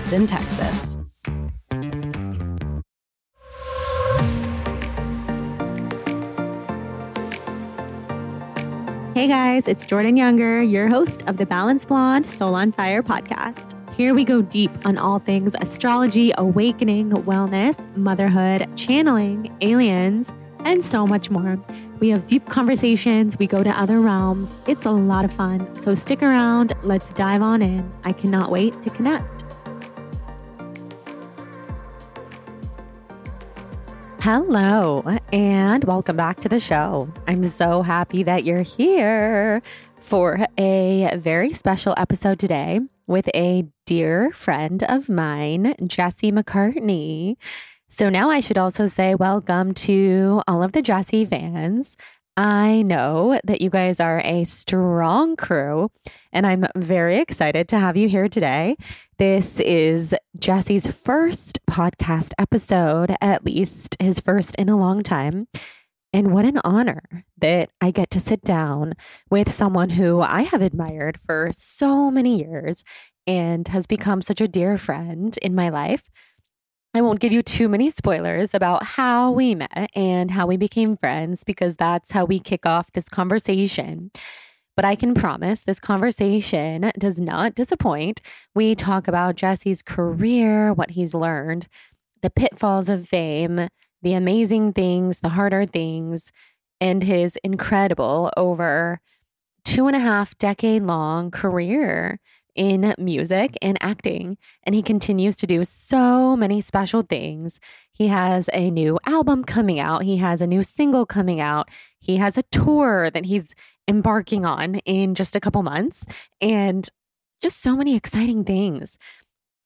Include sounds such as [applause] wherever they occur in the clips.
Austin, Texas. Hey guys, it's Jordan Younger, your host of the Balance Blonde Soul on Fire podcast. Here we go deep on all things astrology, awakening, wellness, motherhood, channeling, aliens, and so much more. We have deep conversations, we go to other realms. It's a lot of fun. So stick around, let's dive on in. I cannot wait to connect. Hello, and welcome back to the show. I'm so happy that you're here for a very special episode today with a dear friend of mine, Jesse McCartney. So now I should also say welcome to all of the Jesse fans. I know that you guys are a strong crew, and I'm very excited to have you here today. This is Jesse's first podcast episode, at least his first in a long time. And what an honor that I get to sit down with someone who I have admired for so many years and has become such a dear friend in my life. I won't give you too many spoilers about how we met and how we became friends because that's how we kick off this conversation. But I can promise this conversation does not disappoint. We talk about Jesse's career, what he's learned, the pitfalls of fame, the amazing things, the harder things, and his incredible over two and a half decade long career in music and acting, and he continues to do so many special things. He has a new album coming out, he has a new single coming out, he has a tour that he's embarking on in just a couple months, and just so many exciting things.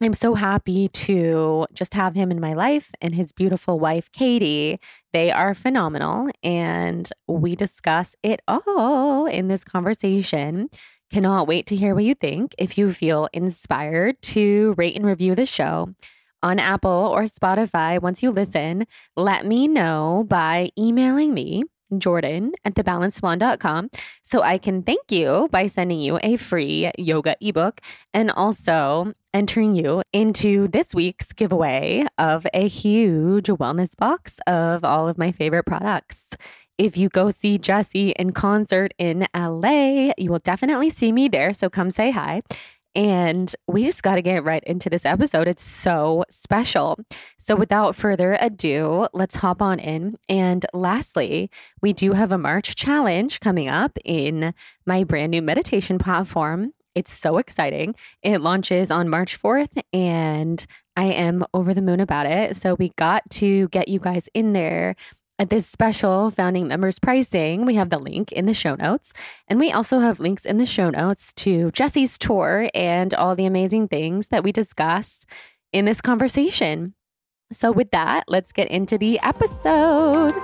I'm so happy to just have him in my life and his beautiful wife, Katie. They are phenomenal. And we discuss it all in this conversation. Cannot wait to hear what you think. If you feel inspired to rate and review the show on Apple or Spotify, once you listen, let me know by emailing me Jordan at thebalancedblonde.com so I can thank you by sending you a free yoga ebook and also entering you into this week's giveaway of a huge wellness box of all of my favorite products. If you go see Jesse in concert in LA, you will definitely see me there. So come say hi. And we just got to get right into this episode. It's so special. So, without further ado, let's hop on in. And lastly, we do have a March challenge coming up in my brand new meditation platform. It's so exciting. It launches on March 4th, and I am over the moon about it. So, we got to get you guys in there at this special founding members pricing, we have the link in the show notes. And we also have links in the show notes to Jesse's tour and all the amazing things that we discuss in this conversation. So, with that, let's get into the episode.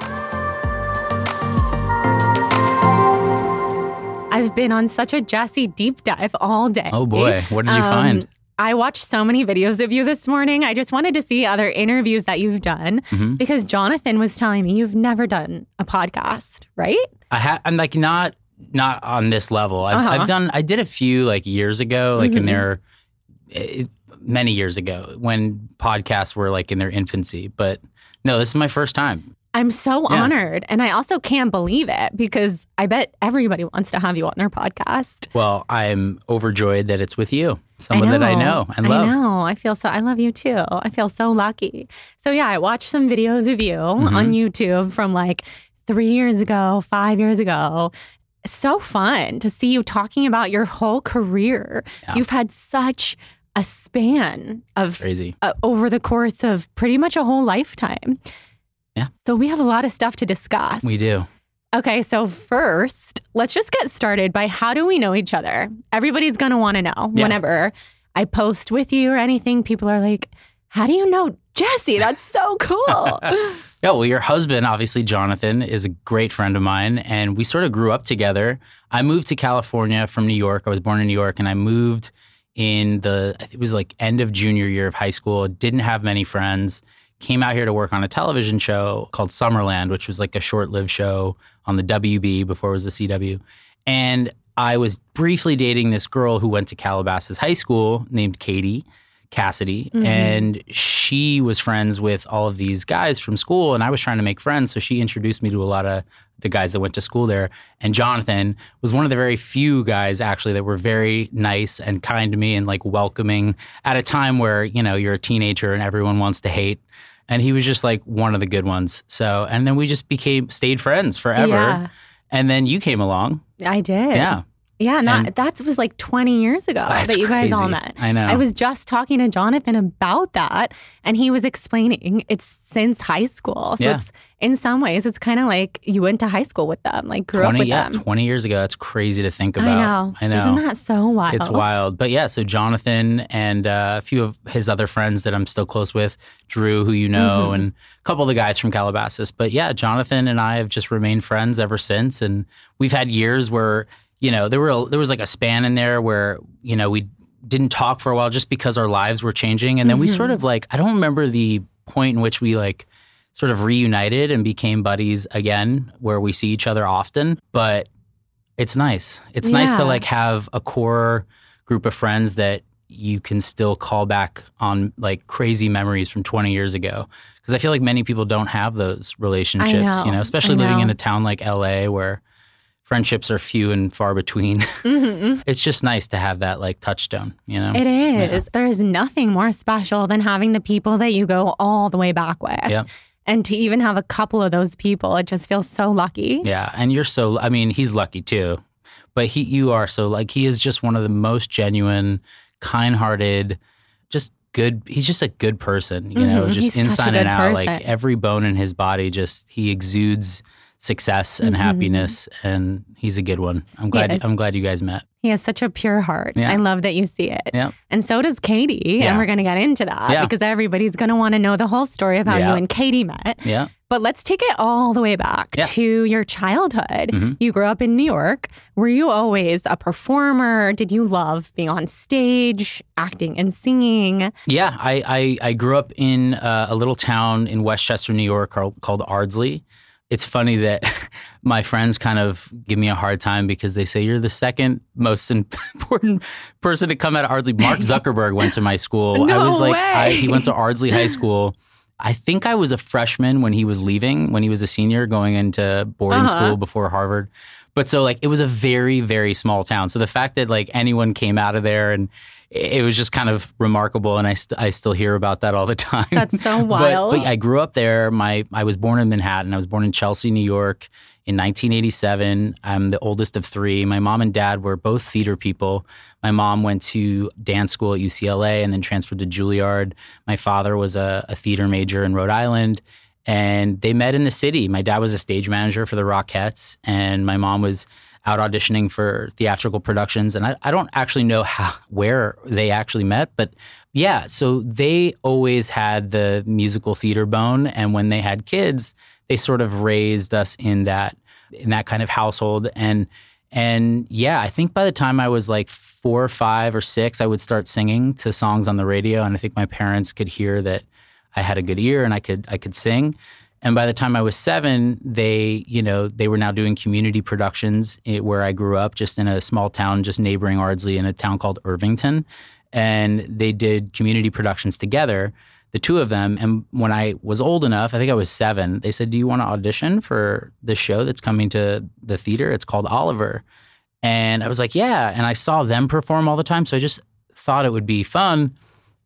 I've been on such a Jesse deep dive all day. Oh boy, what did you um, find? I watched so many videos of you this morning. I just wanted to see other interviews that you've done mm-hmm. because Jonathan was telling me you've never done a podcast, right? I have. I'm like not not on this level. I've, uh-huh. I've, done. I did a few like years ago, like mm-hmm. in their it, many years ago when podcasts were like in their infancy. But no, this is my first time. I'm so yeah. honored. And I also can't believe it because I bet everybody wants to have you on their podcast. Well, I'm overjoyed that it's with you, someone I that I know and love. I know. I feel so, I love you too. I feel so lucky. So, yeah, I watched some videos of you mm-hmm. on YouTube from like three years ago, five years ago. So fun to see you talking about your whole career. Yeah. You've had such a span of crazy uh, over the course of pretty much a whole lifetime. Yeah. So we have a lot of stuff to discuss. We do. Okay, so first, let's just get started by how do we know each other? Everybody's going to want to know Yeah. whenever I post with you or anything. People are like, how do you know Jesse? That's so cool. [laughs] Yeah, well, your husband, obviously, Jonathan, is a great friend of mine, and we sort of grew up together. I moved to California from New York. I was born in New York, and I moved in the, it was like end of junior year of high school. Didn't have many friends. Came out here to work on a television show called Summerland, which was like a short lived show on the WB before it was the CW. And I was briefly dating this girl who went to Calabasas High School named Katie. Cassidy, mm-hmm. and she was friends with all of these guys from school, and I was trying to make friends. So she introduced me to a lot of the guys that went to school there. And Jonathan was one of the very few guys actually that were very nice and kind to me and like welcoming at a time where, you know, you're a teenager and everyone wants to hate. And he was just like one of the good ones. So, and then we just became, stayed friends forever. Yeah. And then you came along. I did. Yeah. Yeah, not, And- that was like 20 years ago that you guys all met. I know. I was just talking to Jonathan about that, and he was explaining it's since high school. So Yeah. it's in some ways, it's kind of like you went to high school with them, like grew 20, up with yeah, them. 20 years ago. That's crazy to think about. I know. I know. Isn't that so wild? It's wild. But yeah, so Jonathan and uh, a few of his other friends that I'm still close with, Drew, who you know, Mhm. and a couple of the guys from Calabasas. But yeah, Jonathan and I have just remained friends ever since. And we've had years where, you know, there were there was like a span in there where, you know, we didn't talk for a while just because our lives were changing. And then we Mhm. sort of like, I don't remember the point in which we like sort of reunited and became buddies again, where we see each other often. But it's nice. It's nice to like have a core group of friends that you can still call back on like crazy memories from 20 years ago. Because I feel like many people don't have those relationships, know. you know, especially I living in a town like LA where friendships are few and far between. [laughs] Mhm. it's just nice to have that like touchstone, you know? It is. There is nothing more special than having the people that you go all the way back with. Yeah. And to even have a couple of those people, it just feels so lucky. Yeah, and you're so I mean, he's lucky too. But he you are so like he is just one of the most genuine, kind-hearted, just good he's just a good person, you know, Mhm, just he's inside and out person. like every bone in his body just he exudes success and Mhm. happiness and he's a good one. I'm glad. I'm glad you guys met. He has such a pure heart. Yeah. I love that you see it. Yeah. And so does Katie. Yeah. And we're going to get into that Yeah. because everybody's going to want to know the whole story of how you and Katie met. Yeah. But let's take it all the way back to your childhood. Mhm. You grew up in New York. Were you always a performer? Did you love being on stage, acting and singing? Yeah, I I, I grew up in uh, a little town in Westchester, New York, called, called Ardsley. It's funny that [laughs] my friends kind of give me a hard time because they say you're the second most [laughs] important person to come out of Ardsley. Mark [laughs] Zuckerberg went to my school. I No was like, I, he went to Ardsley High School. I think I was a freshman when he was leaving, when he was a senior going into boarding Uh-huh. school before Harvard. But so like it was a very very small town. So the fact that like anyone came out of there and it was just kind of remarkable, and I st- I still hear about that all the time. That's so [laughs] But- wild. But, I grew up there. My I was born in Manhattan. I was born in Chelsea, New York, in 1987. I'm the oldest of three. My mom and dad were both theater people. My mom went to dance school at UCLA and then transferred to Juilliard. My father was a, a theater major in Rhode Island. And they met in the city. My dad was a stage manager for the Rockettes, and my mom was out auditioning for theatrical productions. And I, I don't actually know how [laughs] where they actually met, but yeah, so they always had the musical theater bone, and when they had kids, they sort of raised us in that in that kind of household. And and yeah, I think by the time I was like four or five or six, I would start singing to songs on the radio, and I think my parents could hear that I had a good ear and I could I could sing. And by the time I was seven, they, you know, they were now doing community productions eh, where I grew up, just in a small town, just neighboring Ardsley, in a town called Irvington. And they did community productions together, the two of them. And when I was old enough, I think I was seven, they said, Do you want to audition for this show that's coming to the theater? It's called Oliver. And I was like, Yeah. And I saw them perform all the time. So I just thought it would be fun.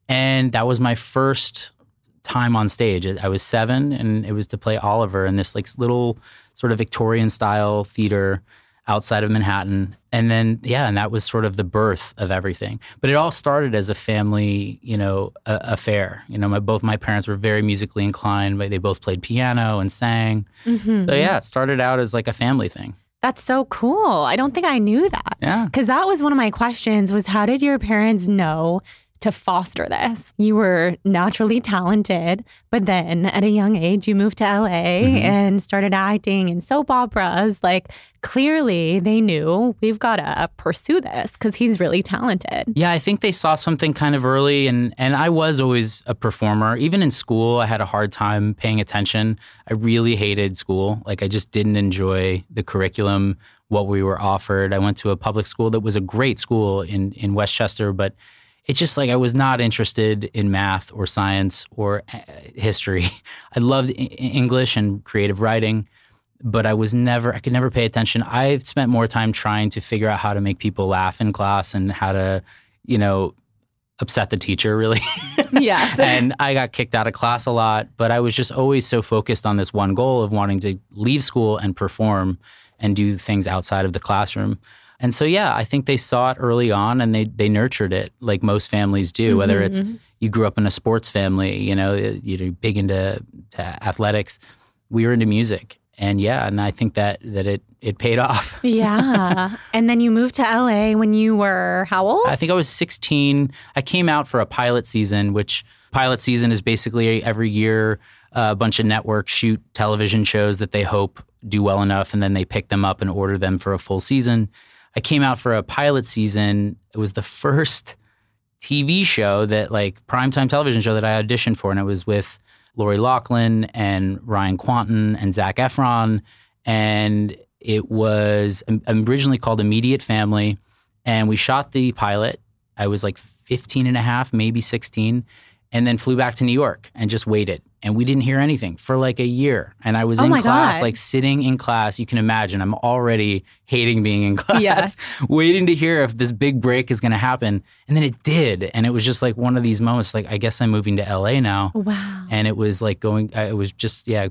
And that was my first time on stage. I was seven, and it was to play Oliver in this like little sort of Victorian style theater outside of Manhattan. And then, yeah, and that was sort of the birth of everything. But it all started as a family, you know, a- affair. You know, my, both my parents were very musically inclined. They both played piano and sang. Mm-hmm. So, yeah, it started out as like a family thing. That's so cool. I don't think I knew that. Yeah. Because that was one of my questions was how did your parents know to foster this. You were naturally talented, but then at a young age, you moved to LA mm-hmm. and started acting in soap operas. Like, clearly, they knew we've got to pursue this because he's really talented. Yeah, I think they saw something kind of early, and and I was always a performer. Even in school, I had a hard time paying attention. I really hated school. Like, I just didn't enjoy the curriculum what we were offered. I went to a public school that was a great school in in Westchester, but it's just like I was not interested in math or science or uh, history. [laughs] I loved English and creative writing, but I was never, I could never pay attention. I spent more time trying to figure out how to make people laugh in class and how to, you know, upset the teacher really. [laughs] yes. [laughs] and I got kicked out of class a lot, but I was just always so focused on this one goal of wanting to leave school and perform and do things outside of the classroom. And so, yeah, I think they saw it early on and they they nurtured it like most families do. Mm-hmm. Whether it's mm-hmm. you grew up in a sports family, you know, you're big into athletics. We were into music, and yeah, and I think that that it it paid [laughs] off. yeah, and then you moved to LA when you were how old? I think I was 16. I came out for a pilot season, which pilot season is basically every year a bunch of networks shoot television shows that they hope do well enough, and then they pick them up and order them for a full season. I came out for a pilot season. It was the first TV show that like primetime television show that I auditioned for, and it was with Lori Loughlin and Ryan Kwanten and Zac Efron, and it was um, originally called Immediate Family, and we shot the pilot. I was like 15 and a half, maybe 16, and then flew back to New York and just waited and we didn't hear anything for like a year. And I was oh in class, God. like sitting in class. You can imagine, I'm already hating being in [laughs] class, yes. waiting to hear if this big break is going to happen. And then it did. And it was just like one of these moments, like, I guess I'm moving to LA now. Wow. And it was like going, it was just, yeah,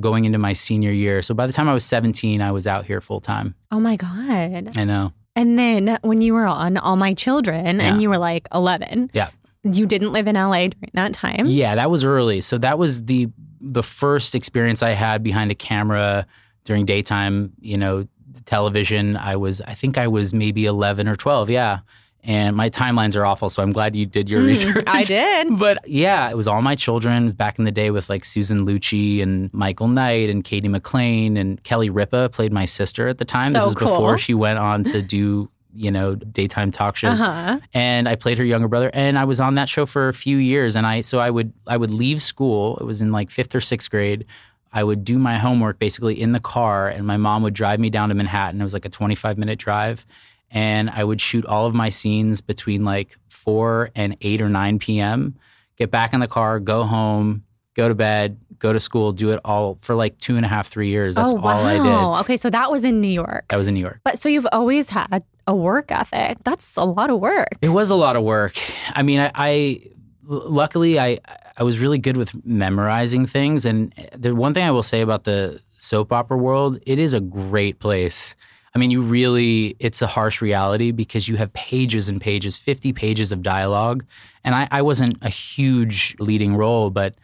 going into my senior year. So by the time I was 17, I was out here full time. Oh my God. I know. And then when you were on All My Children yeah. and you were like 11. Yeah you didn't live in LA during that time. Yeah, that was early. So that was the the first experience I had behind a camera during daytime, you know, television. I was I think I was maybe 11 or 12, yeah. And my timelines are awful, so I'm glad you did your mm, research. I did. [laughs] But yeah, it was all my children back in the day with like Susan Lucci and Michael Knight and Katie McLean and Kelly Ripa played my sister at the time. So this is cool. before she went on to do you know, daytime talk show. Uh-huh. And I played her younger brother and I was on that show for a few years and I so I would I would leave school. It was in like 5th or 6th grade. I would do my homework basically in the car and my mom would drive me down to Manhattan. It was like a 25 minute drive and I would shoot all of my scenes between like 4 and 8 or 9 p.m. Get back in the car, go home, go to bed, go to school, do it all for like two and a half, three years. That's oh, wow. all I did. Okay, so that was in New York. That was in New York. But so you've always had a work ethic. That's a lot of work. It was a lot of work. I mean, I, I luckily I I was really good with memorizing things. And the one thing I will say about the soap opera world, it is a great place. I mean, you really, it's a harsh reality because you have pages and pages, 50 pages of dialogue. And I, I wasn't a huge leading role, but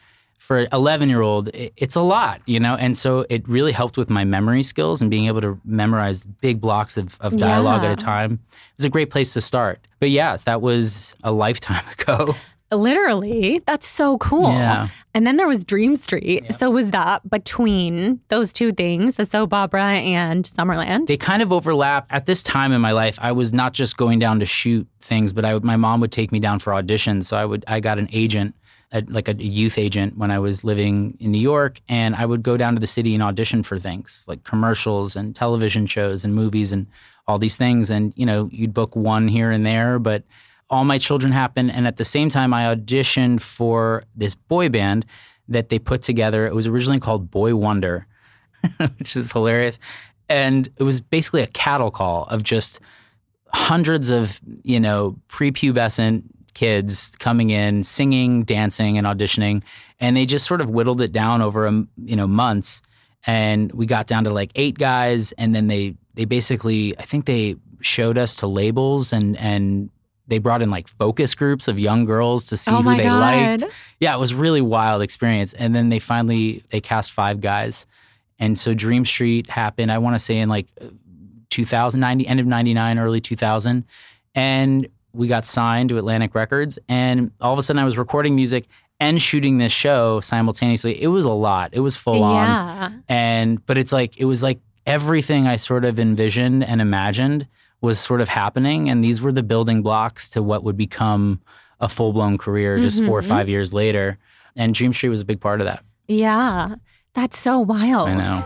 for an 11 year old, it's a lot, you know? And so it really helped with my memory skills and being able to memorize big blocks of, of dialogue yeah. at a time. It was a great place to start. But yes, that was a lifetime [laughs] ago. Literally, that's so cool. Yeah. And then there was Dream Street. Yeah. So was that between those two things, the soap opera and Summerland? They kind of overlap. At this time in my life, I was not just going down to shoot things, but I, my mom would take me down for auditions. So I would I got an agent a, like a youth agent when I was living in New York, and I would go down to the city and audition for things like commercials and television shows and movies and all these things. And you know, you'd book one here and there, but all my children happen. And at the same time, I auditioned for this boy band that they put together. It was originally called Boy Wonder, [laughs] which is hilarious, and it was basically a cattle call of just hundreds of you know prepubescent kids coming in, singing, dancing, and auditioning, and they just sort of whittled it down over a, um, you know months. and we got down to like eight guys, and then they they basically I think they showed us to labels and and they brought in like focus groups of young girls to see Oh who they God. liked. Yeah, it was a really wild experience. And then they finally they cast five guys, and so Dream Street happened. I want to say in like 2090, end of '99, early 2000, and we got signed to Atlantic Records. And all of a sudden, I was recording music and shooting this show simultaneously. It was a lot. It was full on and but it's like it was like everything i sort of envisioned and imagined was sort of happening and these were the building blocks to what would become a full-blown career just four or Mhm. five years later and dream street was a big part of that Yeah. That's so wild. i know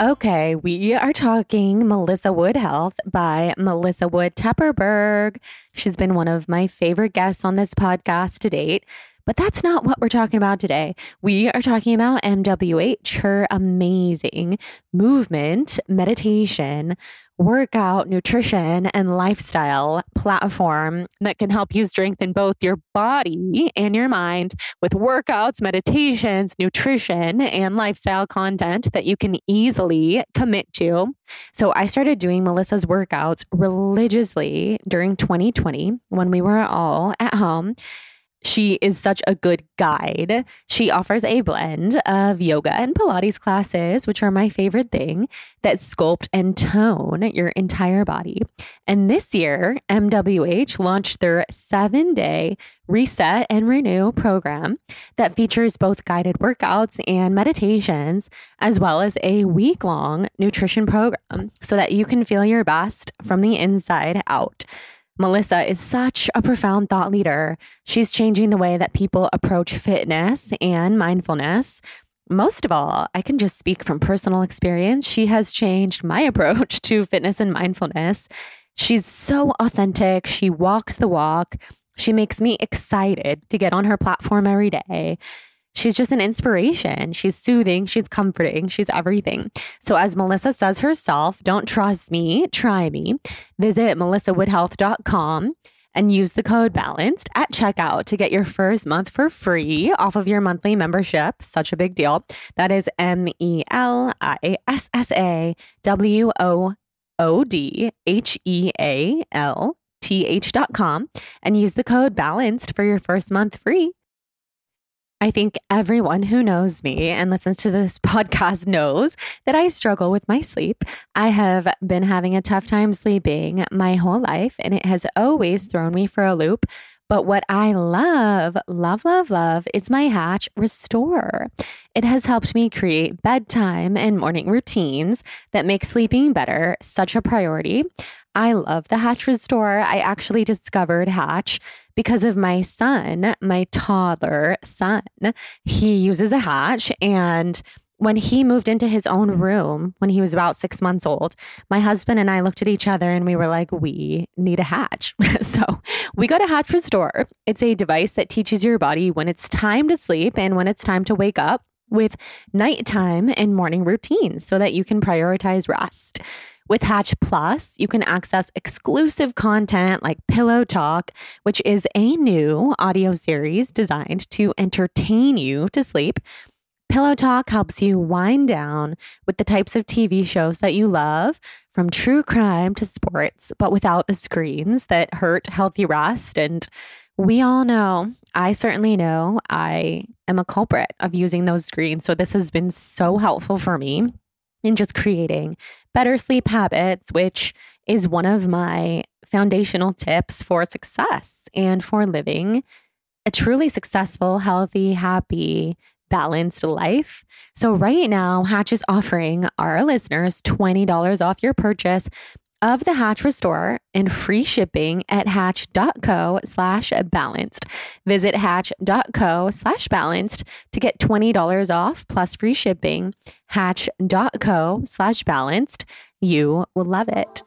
Okay, we are talking Melissa Wood Health by Melissa Wood Tepperberg. She's been one of my favorite guests on this podcast to date. But that's not what we're talking about today. We are talking about MWH, her amazing movement, meditation, workout, nutrition, and lifestyle platform that can help you strengthen both your body and your mind with workouts, meditations, nutrition, and lifestyle content that you can easily commit to. So, I started doing Melissa's workouts religiously during 2020 when we were all at home. She is such a good guide. She offers a blend of yoga and Pilates classes, which are my favorite thing, that sculpt and tone your entire body. And this year, MWH launched their seven day reset and renew program that features both guided workouts and meditations, as well as a week long nutrition program so that you can feel your best from the inside out. Melissa is such a profound thought leader. She's changing the way that people approach fitness and mindfulness. Most of all, I can just speak from personal experience. She has changed my [laughs] approach to fitness and mindfulness. She's so authentic. She walks the walk. She makes me excited to get on her platform every day. She's just an inspiration. She's soothing, she's comforting, she's everything. So, as Melissa says herself, don't trust me, try me. Visit melissawoodhealth.com and use the code balanced at checkout to get your first month for free off of your monthly membership. Such a big deal. That is M E L I S S A W O O D H E A L T H.com and use the code balanced for your first month free. I think everyone who knows me and listens to this [laughs] podcast knows that I struggle with my sleep. I have been having a tough time sleeping my whole life, and it has always thrown me for a loop. But what I love, love, love, love is my Hatch Restore. It has helped me create bedtime and morning routines that make sleeping better such a priority. I love the Hatch Restore. I actually discovered Hatch because of my son, my toddler son. He uses a Hatch and when he moved into his own room when he was about six months old, my husband and I looked at each other and we were like, we need a hatch. [laughs] so we got a Hatch Restore. It's a device that teaches your body when it's time to sleep and when it's time to wake up with nighttime and morning routines so that you can prioritize rest. With Hatch Plus, you can access exclusive content like Pillow Talk, which is a new audio series designed to entertain you to sleep. Pillow Talk helps you wind down with the types of TV shows that you love, from true crime to sports, but without the screens that hurt healthy rest. And we all know, I certainly know, I am a culprit of using those screens. So this has been so helpful for me in just creating better sleep habits, which is one of my foundational tips for success and for living a truly successful, healthy, happy, balanced life. So, right now, Hatch is offering our listeners $20 off your purchase of the Hatch Restore and free shipping at hatch.co slash balanced. Visit hatch.co slash balanced to get $20 off plus free shipping. Hatch.co slash balanced. You will love it.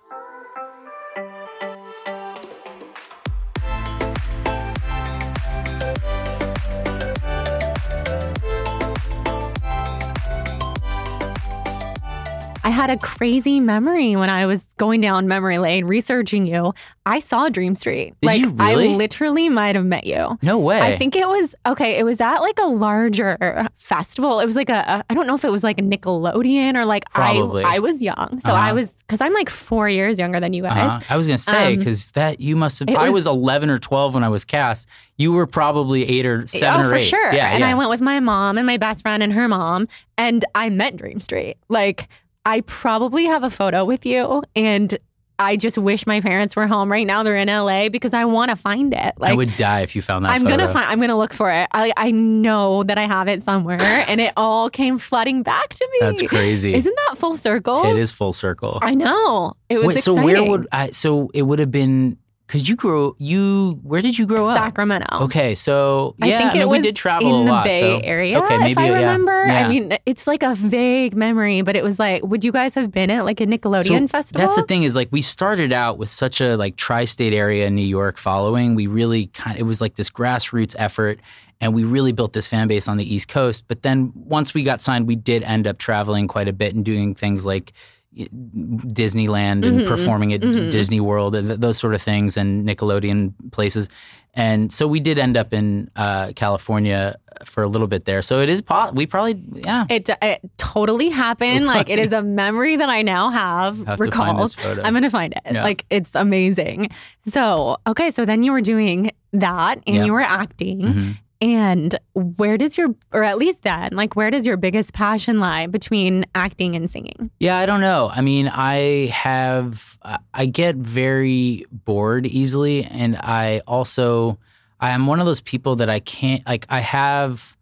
I had a crazy memory when I was going down memory lane researching you. I saw Dream Street. Did like you really? I literally might have met you. No way. I think it was okay. It was at like a larger festival. It was like a, a I don't know if it was like a Nickelodeon or like Probably. I I was young, so I Uh-huh. was because I'm like four years younger than you guys. Uh-huh. I was gonna say Um, because that you must have. I was- was eleven or twelve when I was cast. You were probably eight or seven oh, or 8. for sure. Yeah, and yeah. I went with my mom and my best friend and her mom, and I met Dream Street. Like, I probably have a photo with you, and I just wish my parents were home right now. They're in LA because I want to find it. Like, I would die if you found that. I'm photo. gonna find. I'm gonna look for it. I I know that I have it somewhere, [laughs] and it all came flooding back to me. That's crazy. Isn't that full circle? It is full circle. I know. It was Wait, so where would I? So it would have been because you grew. You where did you grow up? Sacramento? Okay, so I yeah, think I mean, it we did travel in a the. Bay so, Area. Okay, maybe if I remember. yeah. I mean, it's like a vague memory, but it was like, would you guys have been at like a Nickelodeon So festival? That's the thing is like we started out with such a like tri-state area in New York following. We really kind it was like this grassroots effort and we really built this fan base on the East Coast. But then once we got signed, we did end up traveling quite a bit and doing things like Disneyland and Mhm, performing at mhm. Disney World and those sort of things and Nickelodeon places. And so we did end up in uh, California for a little bit there. So it is po- we probably yeah. It, it totally happened. [laughs] Like it is a [laughs] memory that I now have, Have to recalled. I'm gonna find it. Yeah. Like it's amazing. So okay, so then you were doing that and Yeah. you were acting. Mhm. And where does your, or at least then, like where does your biggest passion lie between acting and singing? Yeah, I don't know. I mean, I have I- get very bored easily and I also I am one of those people that I can't like I have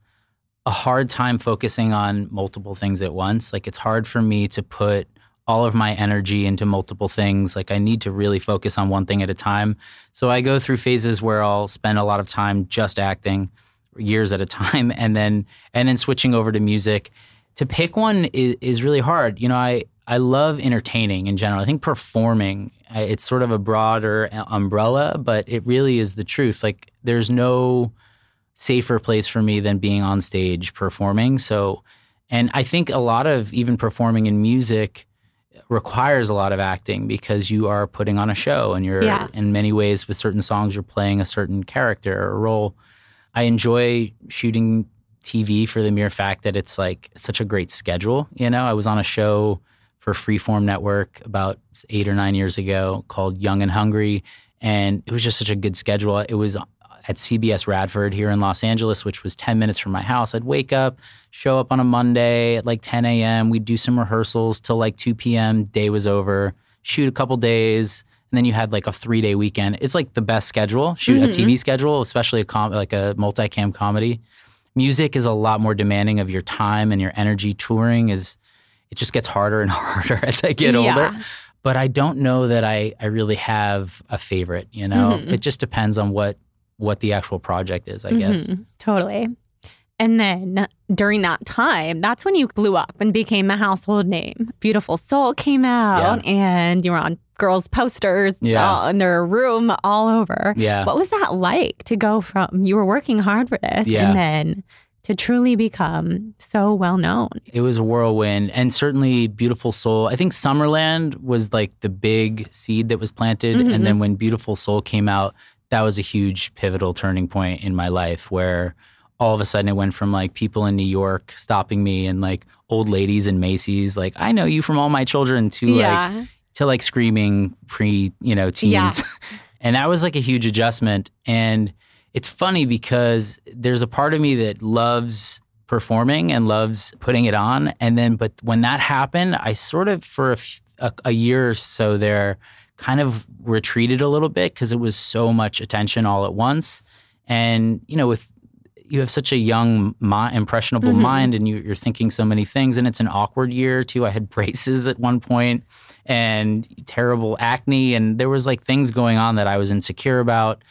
a hard time focusing on multiple things at once. Like it's hard for me to put all of my energy into multiple things. Like I need to really focus on one thing at a time. So I go through phases where I'll spend a lot of time just acting years at a time [laughs] and then and then switching over to music to pick one is, is really hard. You know, I I love entertaining in general. I think performing it's sort of a broader uh, umbrella, but it really is the truth. Like there's no safer place for me than being on stage performing. So, and I think a lot of even performing in music requires a lot of acting because you are putting on a show and you're Yeah. in many ways with certain songs you're playing a certain character or role. I enjoy shooting TV for the mere fact that it's like such a great schedule. You know, I was on a show for Freeform Network about eight or nine years ago called Young and Hungry, and it was just such a good schedule. It was at CBS Radford here in Los Angeles, which was 10 minutes from my house. I'd wake up, show up on a Monday at like 10 a.m. We'd do some rehearsals till like 2 p.m. Day was over, shoot a couple days, and then you had like a three day weekend. It's like the best schedule, shoot a TV schedule, especially a com- like a multicam comedy. Music is a lot more demanding of your time and your energy. Touring is, it just gets harder and [laughs] harder as I get older but I don't know that I, I really have a favorite, you know? Mhm. It just depends on what what the actual project is, I guess. Mhm, totally. And then during that time, that's when you blew up and became a household name. Beautiful Soul came out and you were on girls' posters Yeah. all in their room all over. Yeah. What was that like to go from you were working hard for this Yeah. and then to truly become so well known? It was a whirlwind and certainly Beautiful Soul. I think Summerland was like the big seed that was planted. Mhm. And then when Beautiful Soul came out, that was a huge pivotal turning point in my life where all of a sudden it went from like people in New York stopping me and like old ladies in Macy's, like, I know you from all my children to like yeah. To like screaming pre, you know, teens. Yeah. [laughs] and that was like a huge adjustment. And it's funny because there's a part of me that loves performing and loves putting it on. And then, but when that happened, I sort of, for a year or so there, kind of retreated a little bit because it was so much attention all at once. And, you know, with, you have such a young, impressionable Mhm. mind, and you, you're thinking so many things. And it's an awkward year too. I had braces at one point, and terrible acne, and there was like things going on that I was insecure about.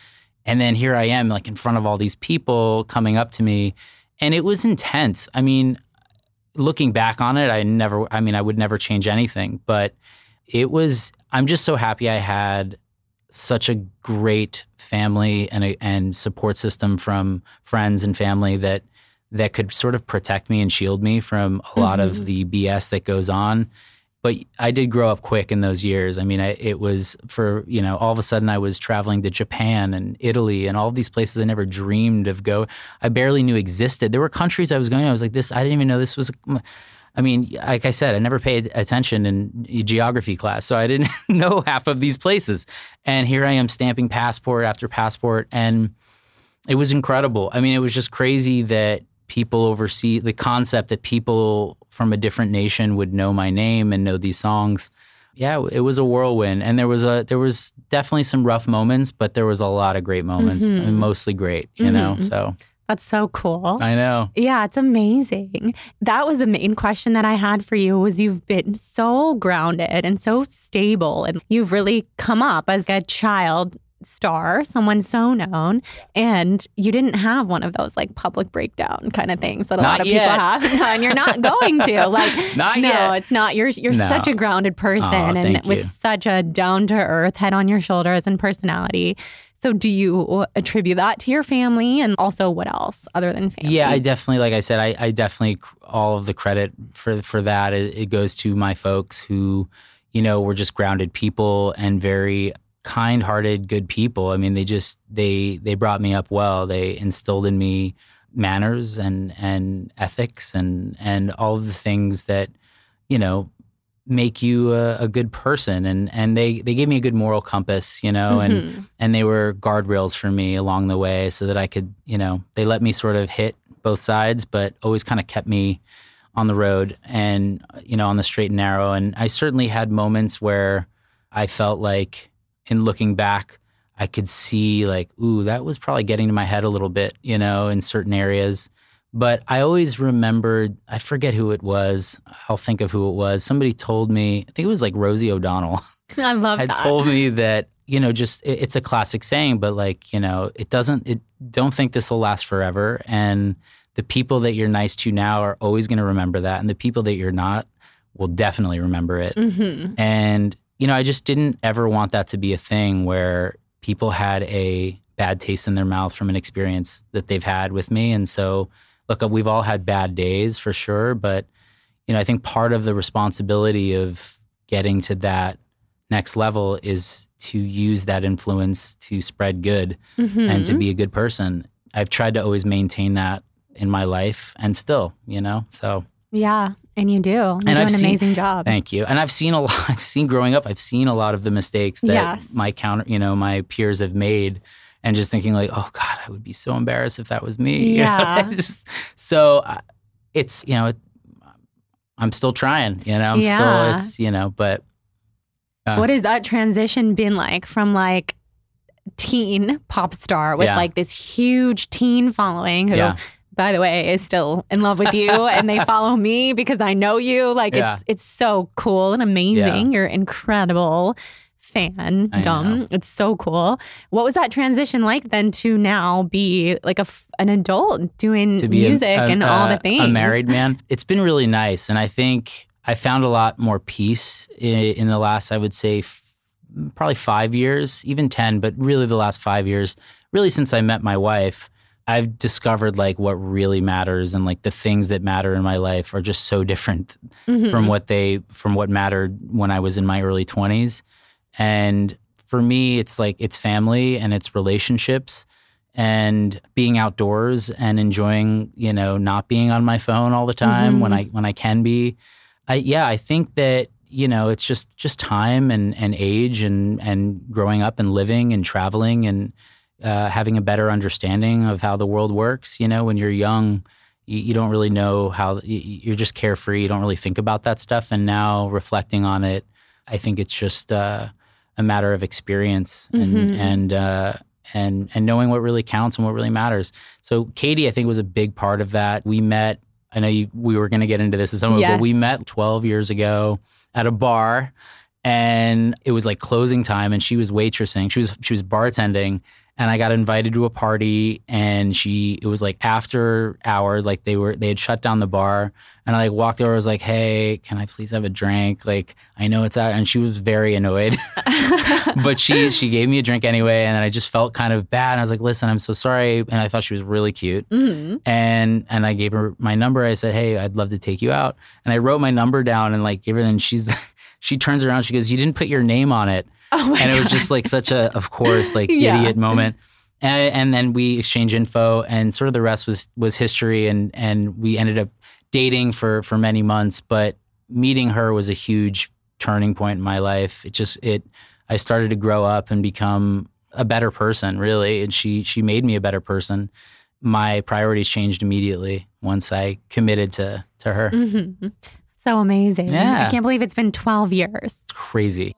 And then here I am, like in front of all these people coming up to me, and it was intense. I mean, looking back on it, I never, I mean, I would never change anything, but it was, I'm just so happy I had such a great family and a, and support system from friends and family that that could sort of protect me and shield me from a lot Mhm. of the BS that goes on. But I did grow up quick in those years. I mean, I, it was for you know, all of a sudden I was traveling to Japan and Italy and all these places I never dreamed of go. I barely knew existed. There were countries I was going. I was like, this. I didn't even know this was. I mean, like I said, I never paid attention in geography class, so I didn't [laughs] know half of these places. And here I am stamping passport after passport, and it was incredible. I mean, it was just crazy that people oversee the concept that people from a different nation would know my name and know these songs. Yeah, it was a whirlwind, and there was a there was definitely some rough moments, but there was a lot of great moments, mm-hmm. and mostly great, you mm-hmm. know. So that's so cool. I know. Yeah, it's amazing. That was the main question that I had for you was you've been so grounded and so stable and you've really come up as a child star, someone so known, and you didn't have one of those like public breakdown kind of things that a not lot of yet. people have, [laughs] and you're not going to. [laughs] Like, not no, yet. it's not. You're you're no. such a grounded person, oh, and with you. such a down to earth, head on your shoulders, and personality. So, do you attribute that to your family, and also what else other than family? Yeah, I definitely, like I said, I, I definitely all of the credit for for that it, it goes to my folks who, you know, were just grounded people and very kind-hearted good people. I mean they just they they brought me up well. They instilled in me manners and and ethics and and all of the things that you know make you a, a good person. And and they they gave me a good moral compass you know mm-hmm. and and they were guardrails for me along the way so that I could you know they let me sort of hit both sides but always kind of kept me on the road and you know on the straight and narrow. And I certainly had moments where I felt like in looking back, I could see like, ooh, that was probably getting to my head a little bit, you know, in certain areas. But I always remembered, I forget who it was. I'll think of who it was. Somebody told me, I think it was like Rosie O'Donnell. [laughs] [laughs] I love had that. told me that, you know, just it, it's a classic saying, but like, you know, it doesn't, it don't think this will last forever. And the people that you're nice to now are always going to remember that. And the people that you're not will definitely remember it. Mm-hmm. And you know, I just didn't ever want that to be a thing where people had a bad taste in their mouth from an experience that they've had with me. And so, look, we've all had bad days for sure, but you know, I think part of the responsibility of getting to that next level is to use that influence to spread good mm-hmm. and to be a good person. I've tried to always maintain that in my life and still, you know. So yeah, and you do. You and do I've an seen, amazing job. Thank you. And I've seen a [laughs] lot. I've seen growing up. I've seen a lot of the mistakes that yes. my counter, you know, my peers have made, and just thinking like, oh God, I would be so embarrassed if that was me. Yeah. [laughs] You know? [laughs] just so uh, it's you know, it, I'm still trying. You know, I'm yeah. still it's you know, but uh, what has that transition been like from like teen pop star with yeah. like this huge teen following who yeah by the way, is still in love with you [laughs] and they follow me because I know you. Like yeah. it's it's so cool and amazing. Yeah. You're incredible fan. Dumb. It's so cool. What was that transition like then to now be like a an adult doing music a, a, and all the uh, things? A married man. [laughs] It's been really nice, and I think I found a lot more peace in, in the last, I would say, f- probably five years, even ten, but really the last five years. Really, since I met my wife I've discovered like what really matters and like the things that matter in my life are just so different mm-hmm. from what they from what mattered when I was in my early 20s. And for me it's like it's family and it's relationships and being outdoors and enjoying, you know, not being on my phone all the time mm-hmm. when I when I can be. I yeah, I think that you know, it's just just time and and age and and growing up and living and traveling and uh, having a better understanding of how the world works. You know, when you're young, you, you don't really know how you're just carefree. You don't really think about that stuff. And now reflecting on it, I think it's just uh, a matter of experience and mm-hmm. and uh, and and knowing what really counts and what really matters. So Katie, I think, was a big part of that. We met. I know you, we were going to get into this at some point, yes. but we met 12 years ago at a bar, and it was like closing time, and she was waitressing. She was she was bartending and I got invited to a party and she it was like after hours like they were they had shut down the bar and I like walked over I was like hey can I please have a drink? Like I know it's out and she was very annoyed. [laughs] But she she gave me a drink anyway and I just felt kind of bad and I was like listen I'm so sorry and I thought she was really cute. Mm-hmm. and and I gave her my number I said hey I'd love to take you out and I wrote my number down and like gave her and she's [laughs] she turns around, she goes, "You didn't put your name on it," [laughs] Oh and it was just like such a, of course, like [laughs] Yeah. idiot moment. And, and then we exchanged info, and sort of the rest was was history. And and we ended up dating for for many months. But meeting her was a huge turning point in my life. It just it I started to grow up and become a better person, really. And she she made me a better person. My priorities changed immediately once I committed to to her. Mhm. So amazing. Yeah. I can't believe it's been 12 years. It's crazy.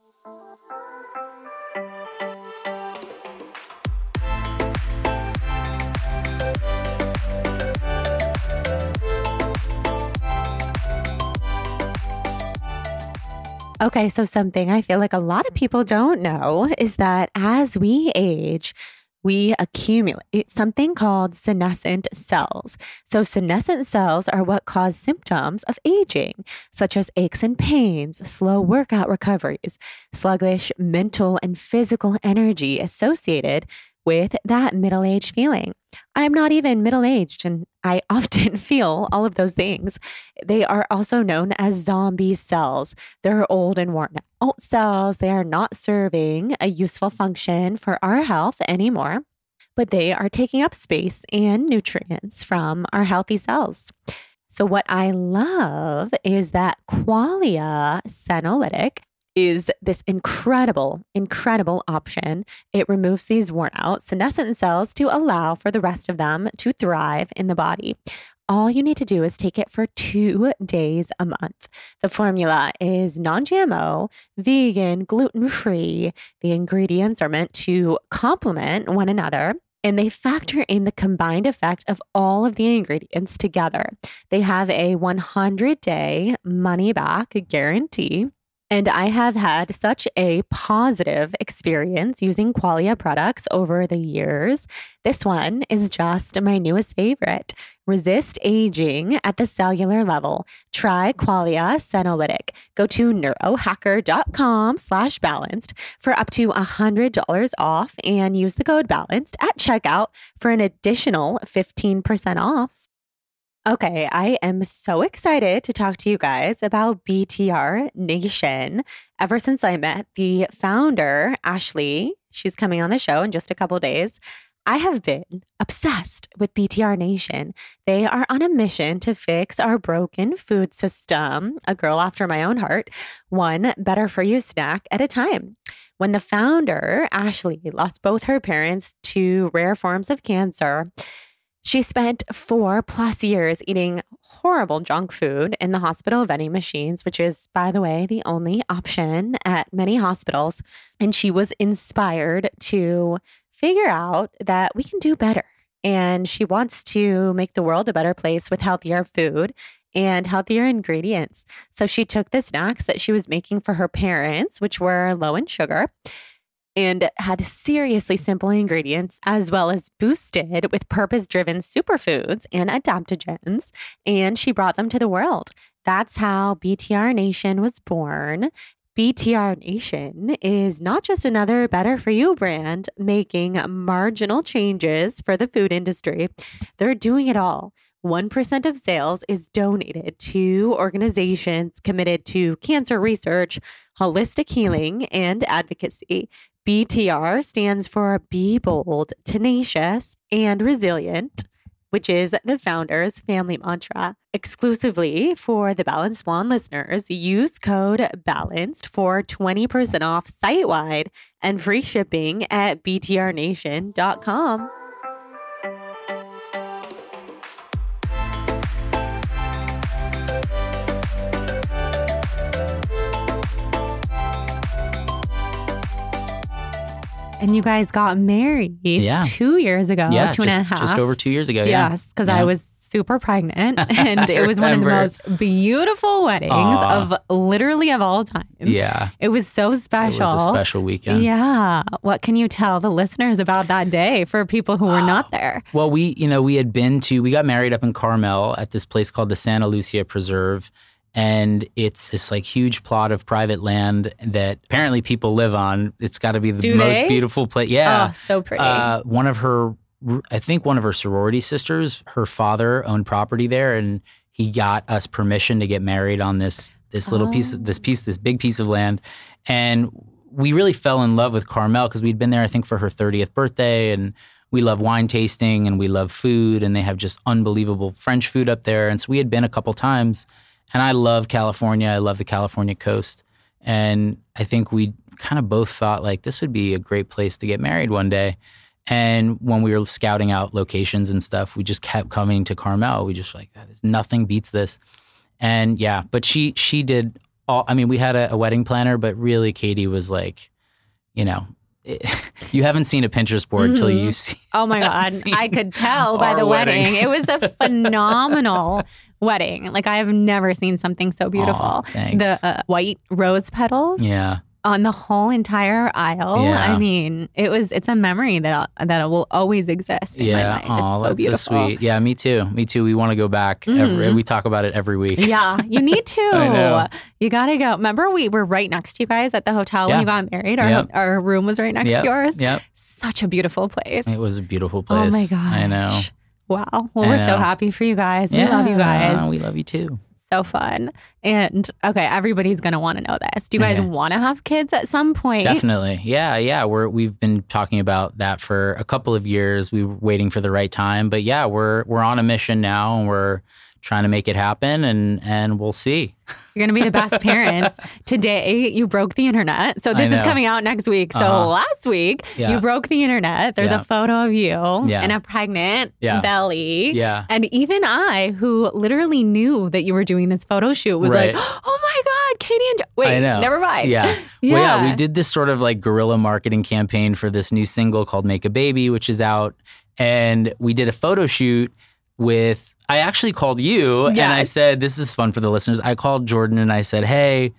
Okay, so something I feel like a lot of mm-hmm. people don't know is that as we age, we accumulate something called senescent cells. So, senescent cells are what cause symptoms of aging, such as aches and pains, slow workout recoveries, sluggish mental and physical energy associated with that middle age feeling. I'm not even middle aged, and I [laughs] often feel all of those things. They are also known as zombie cells. They're old and worn out cells. They are not serving a useful function for our health anymore, but they are taking up space and nutrients from our healthy cells. So, what I love is that Qualia Senolytic is this incredible, incredible option. It removes these worn out senescent cells to allow for the rest of them to thrive in the body. All you need to do is take it for two days a month. The formula is non GMO, vegan, gluten free. The ingredients are meant to complement one another. And they factor in the combined effect of all of the ingredients together. They have a 100 day money back guarantee. And I have had such a positive experience using Qualia products over the years. This one is just my newest favorite. Resist aging at the cellular level. Try Qualia Senolytic. Go to neurohacker.com slash balanced for up to $100 off and use the code balanced at checkout for an additional 15% off. Okay, I am so excited to talk to you guys about BTR Nation. Ever since I met the founder, Ashley, she's coming on the show in just a couple days. I have been obsessed with BTR Nation. They are on a mission to fix our broken food system, a girl after my own heart, one better for you snack at a time. When the founder, Ashley, lost both her parents to rare forms of cancer, she spent four plus years eating horrible junk food in the hospital of vending machines, which is, by the way, the only option at many hospitals. And she was inspired to figure out that we can do better. And she wants to make the world a better place with healthier food and healthier ingredients. So she took the snacks that she was making for her parents, which were low in sugar, and had seriously simple ingredients, as well as boosted with purpose driven superfoods and adaptogens. And she brought them to the world. That's how BTR Nation was born. BTR Nation is not just another better for you brand making marginal changes for the food industry, they're doing it all. 1% of sales is donated to organizations committed to cancer research, holistic healing, and advocacy. BTR stands for Be Bold, Tenacious, and Resilient, which is the founder's family mantra. Exclusively for the Balanced Blonde listeners, use code BALANCED for 20% off site wide and free shipping at btrnation.com. And you guys got married Yeah. two years ago, yeah, two and a just, half. just over two years ago. Yeah. Yes, because Yeah. I was super pregnant [laughs] and it was one of the most beautiful weddings Aw. of literally of all time. Yeah. It was so It special. was a special weekend. Yeah. What can you tell the listeners about that day for people who were [gasps] not there? Well, we, you know, we had been to, we got married up in Carmel at this place called the Santa Lucia Preserve. And it's this like huge plot of private land that apparently people live on. It's got to be the Do most they? beautiful place. Yeah. Oh, so pretty. Uh, one of her, I think one of her sorority sisters, her father owned property there, and he got us permission to get married on this this little oh. piece, of, this piece, this big piece of land, and we really fell in love with Carmel because we'd been there, I think, for her 30th birthday, and we love wine tasting and we love food, and they have just unbelievable French food up there. And so we had been a couple times, and I love California. I love the California coast, and I think we kind of both thought like this would be a great place to get married one day. And when we were scouting out locations and stuff, we just kept coming to Carmel. We just like nothing beats this. And yeah, but she she did all. I mean, we had a, a wedding planner, but really, Katie was like, you know, [laughs] you haven't seen a Pinterest board until mm-hmm. you see. Oh my [laughs] god, I could tell [laughs] by the wedding. wedding. it was a phenomenal wedding. Like I have never seen something so beautiful. the uh, white rose petals. Yeah on the whole entire aisle. Yeah. I mean, it was it's a memory that that will always exist in yeah. my mind. Oh, so that's beautiful. so sweet. Yeah, me too. Me too. We want to go back. Mm-hmm. Every, we talk about it every week. Yeah, you need [laughs] to. I know. You got to go. Remember, we were right next to you guys at the hotel yeah. when you got married. Our yep. our room was right next yep. to yours. Yep. Such a beautiful place. It was a beautiful place. Oh my gosh. I know. Wow. Well, I we're know. so happy for you guys. We love you guys. We love you too so fun. And okay, everybody's gonna want to know this. Do you guys want to have kids at some point? Definitely. Yeah, yeah. We're we've been talking about that for a couple of years. We were waiting for the right time, but yeah, we're we're on a mission now, and we're trying to make it happen and and we'll see. You're going to be the best [laughs] parents. Today you broke the internet. So this is coming out next week. So uh-huh. last week yeah. you broke the internet. There's yeah. a photo of you yeah. and a pregnant belly. Yeah. And even I who literally knew that you were doing this photo shoot was right. like, [gasps] "Oh my god, Katie and. Wait, never mind." Yeah. yeah. [laughs] Well, yeah, we did this sort of like guerrilla marketing campaign for this new single called Make a Baby, which is out and we did a photo shoot with I actually called you yes. and I said, This is fun for the listeners. I called Jordan and I said, Hey,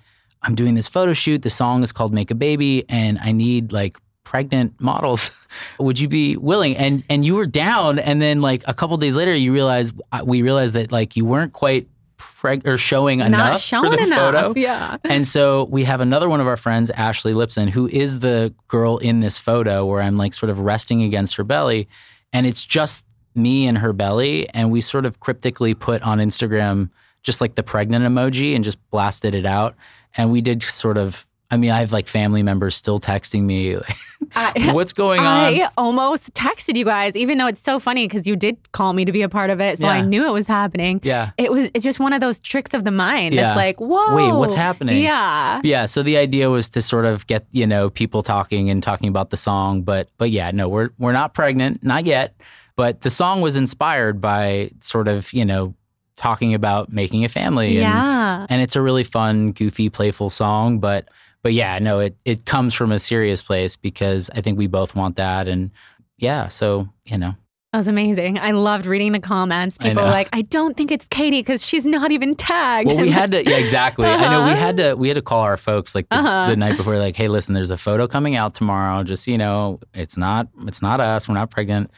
I'm doing this photo shoot. The song is called Make a Baby, and I need like pregnant models. [laughs] Would you be willing? And and you were down, and then like a couple days later, you realized uh, we realized that like you weren't quite preg- or showing Not enough for the enough, photo. Yeah. And so we have another one of our friends, Ashley Lipson, who is the girl in this photo where I'm like sort of resting against her belly, and it's just me and her belly, and we sort of cryptically put on Instagram just like the pregnant emoji and just blasted it out. And we did sort of I mean, I have like family members still texting me, [laughs] I, [laughs] "What's going on?" I almost texted you guys, even though it's so funny because you did call me to be a part of it, so yeah. I knew it was happening. Yeah, it was. It's just one of those tricks of the mind. Yeah. It's like, whoa, wait, what's happening? Yeah, yeah. So the idea was to sort of get you know people talking and talking about the song, but but yeah, no, we're we're not pregnant, not yet. But the song was inspired by sort of, you know, talking about making a family. And, yeah. And it's a really fun, goofy, playful song. But but yeah, no, it it comes from a serious place because I think we both want that. And yeah, so, you know. That was amazing. I loved reading the comments. People were like, "I don't think it's Katie because she's not even tagged." Well, we had to, yeah, exactly. Uh-huh. I know we uh-huh. had to, we had to call our folks like the, uh-huh. the, night before, like, "Hey, listen, there's a photo coming out tomorrow. Just you know, it's not, it's not us. We're not pregnant."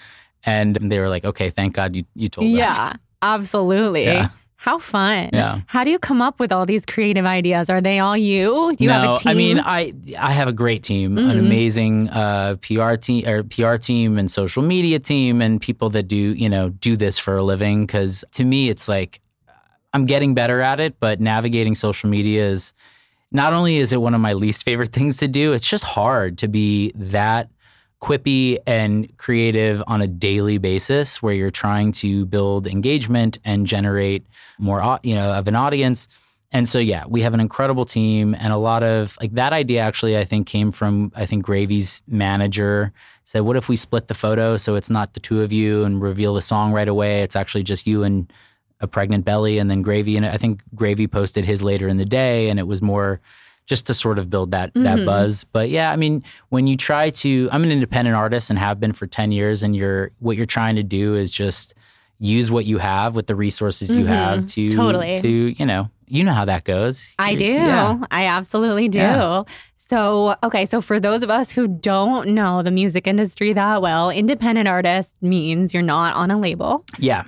And they were like, okay, thank God you, you told yeah, us. Yeah, absolutely. Yeah. How fun. Yeah. How do you come up with all these creative ideas? Are they all you? Do you no, have a team? I mean, I I have a great team, mm-hmm. an amazing uh, PR team or PR team and social media team and people that do, you know, do this for a living cuz to me it's like I'm getting better at it, but navigating social media is not only is it one of my least favorite [laughs] things to do, it's just hard to be that quippy and creative on a daily basis where you're trying to build engagement and generate more you know of an audience. And so yeah we have an incredible team and a lot of like that idea actually i think came from i think gravy's manager said what if we split the photo so it's not the two of you and reveal the song right away? It's actually just you and a pregnant belly. And then gravy and i think gravy posted his later in the day and it was more just to sort of build that mm-hmm. that buzz. But yeah, I mean, when you try to, I'm an independent artist and have been for ten years, and you're what you're trying to do is just use what you have with the resources you mm-hmm. have to totally to you know you know how that goes. I do. Yeah. I absolutely do. Yeah. So, okay, so for those of us who don't know the music industry that well, independent artist means you're not on a label. Yeah.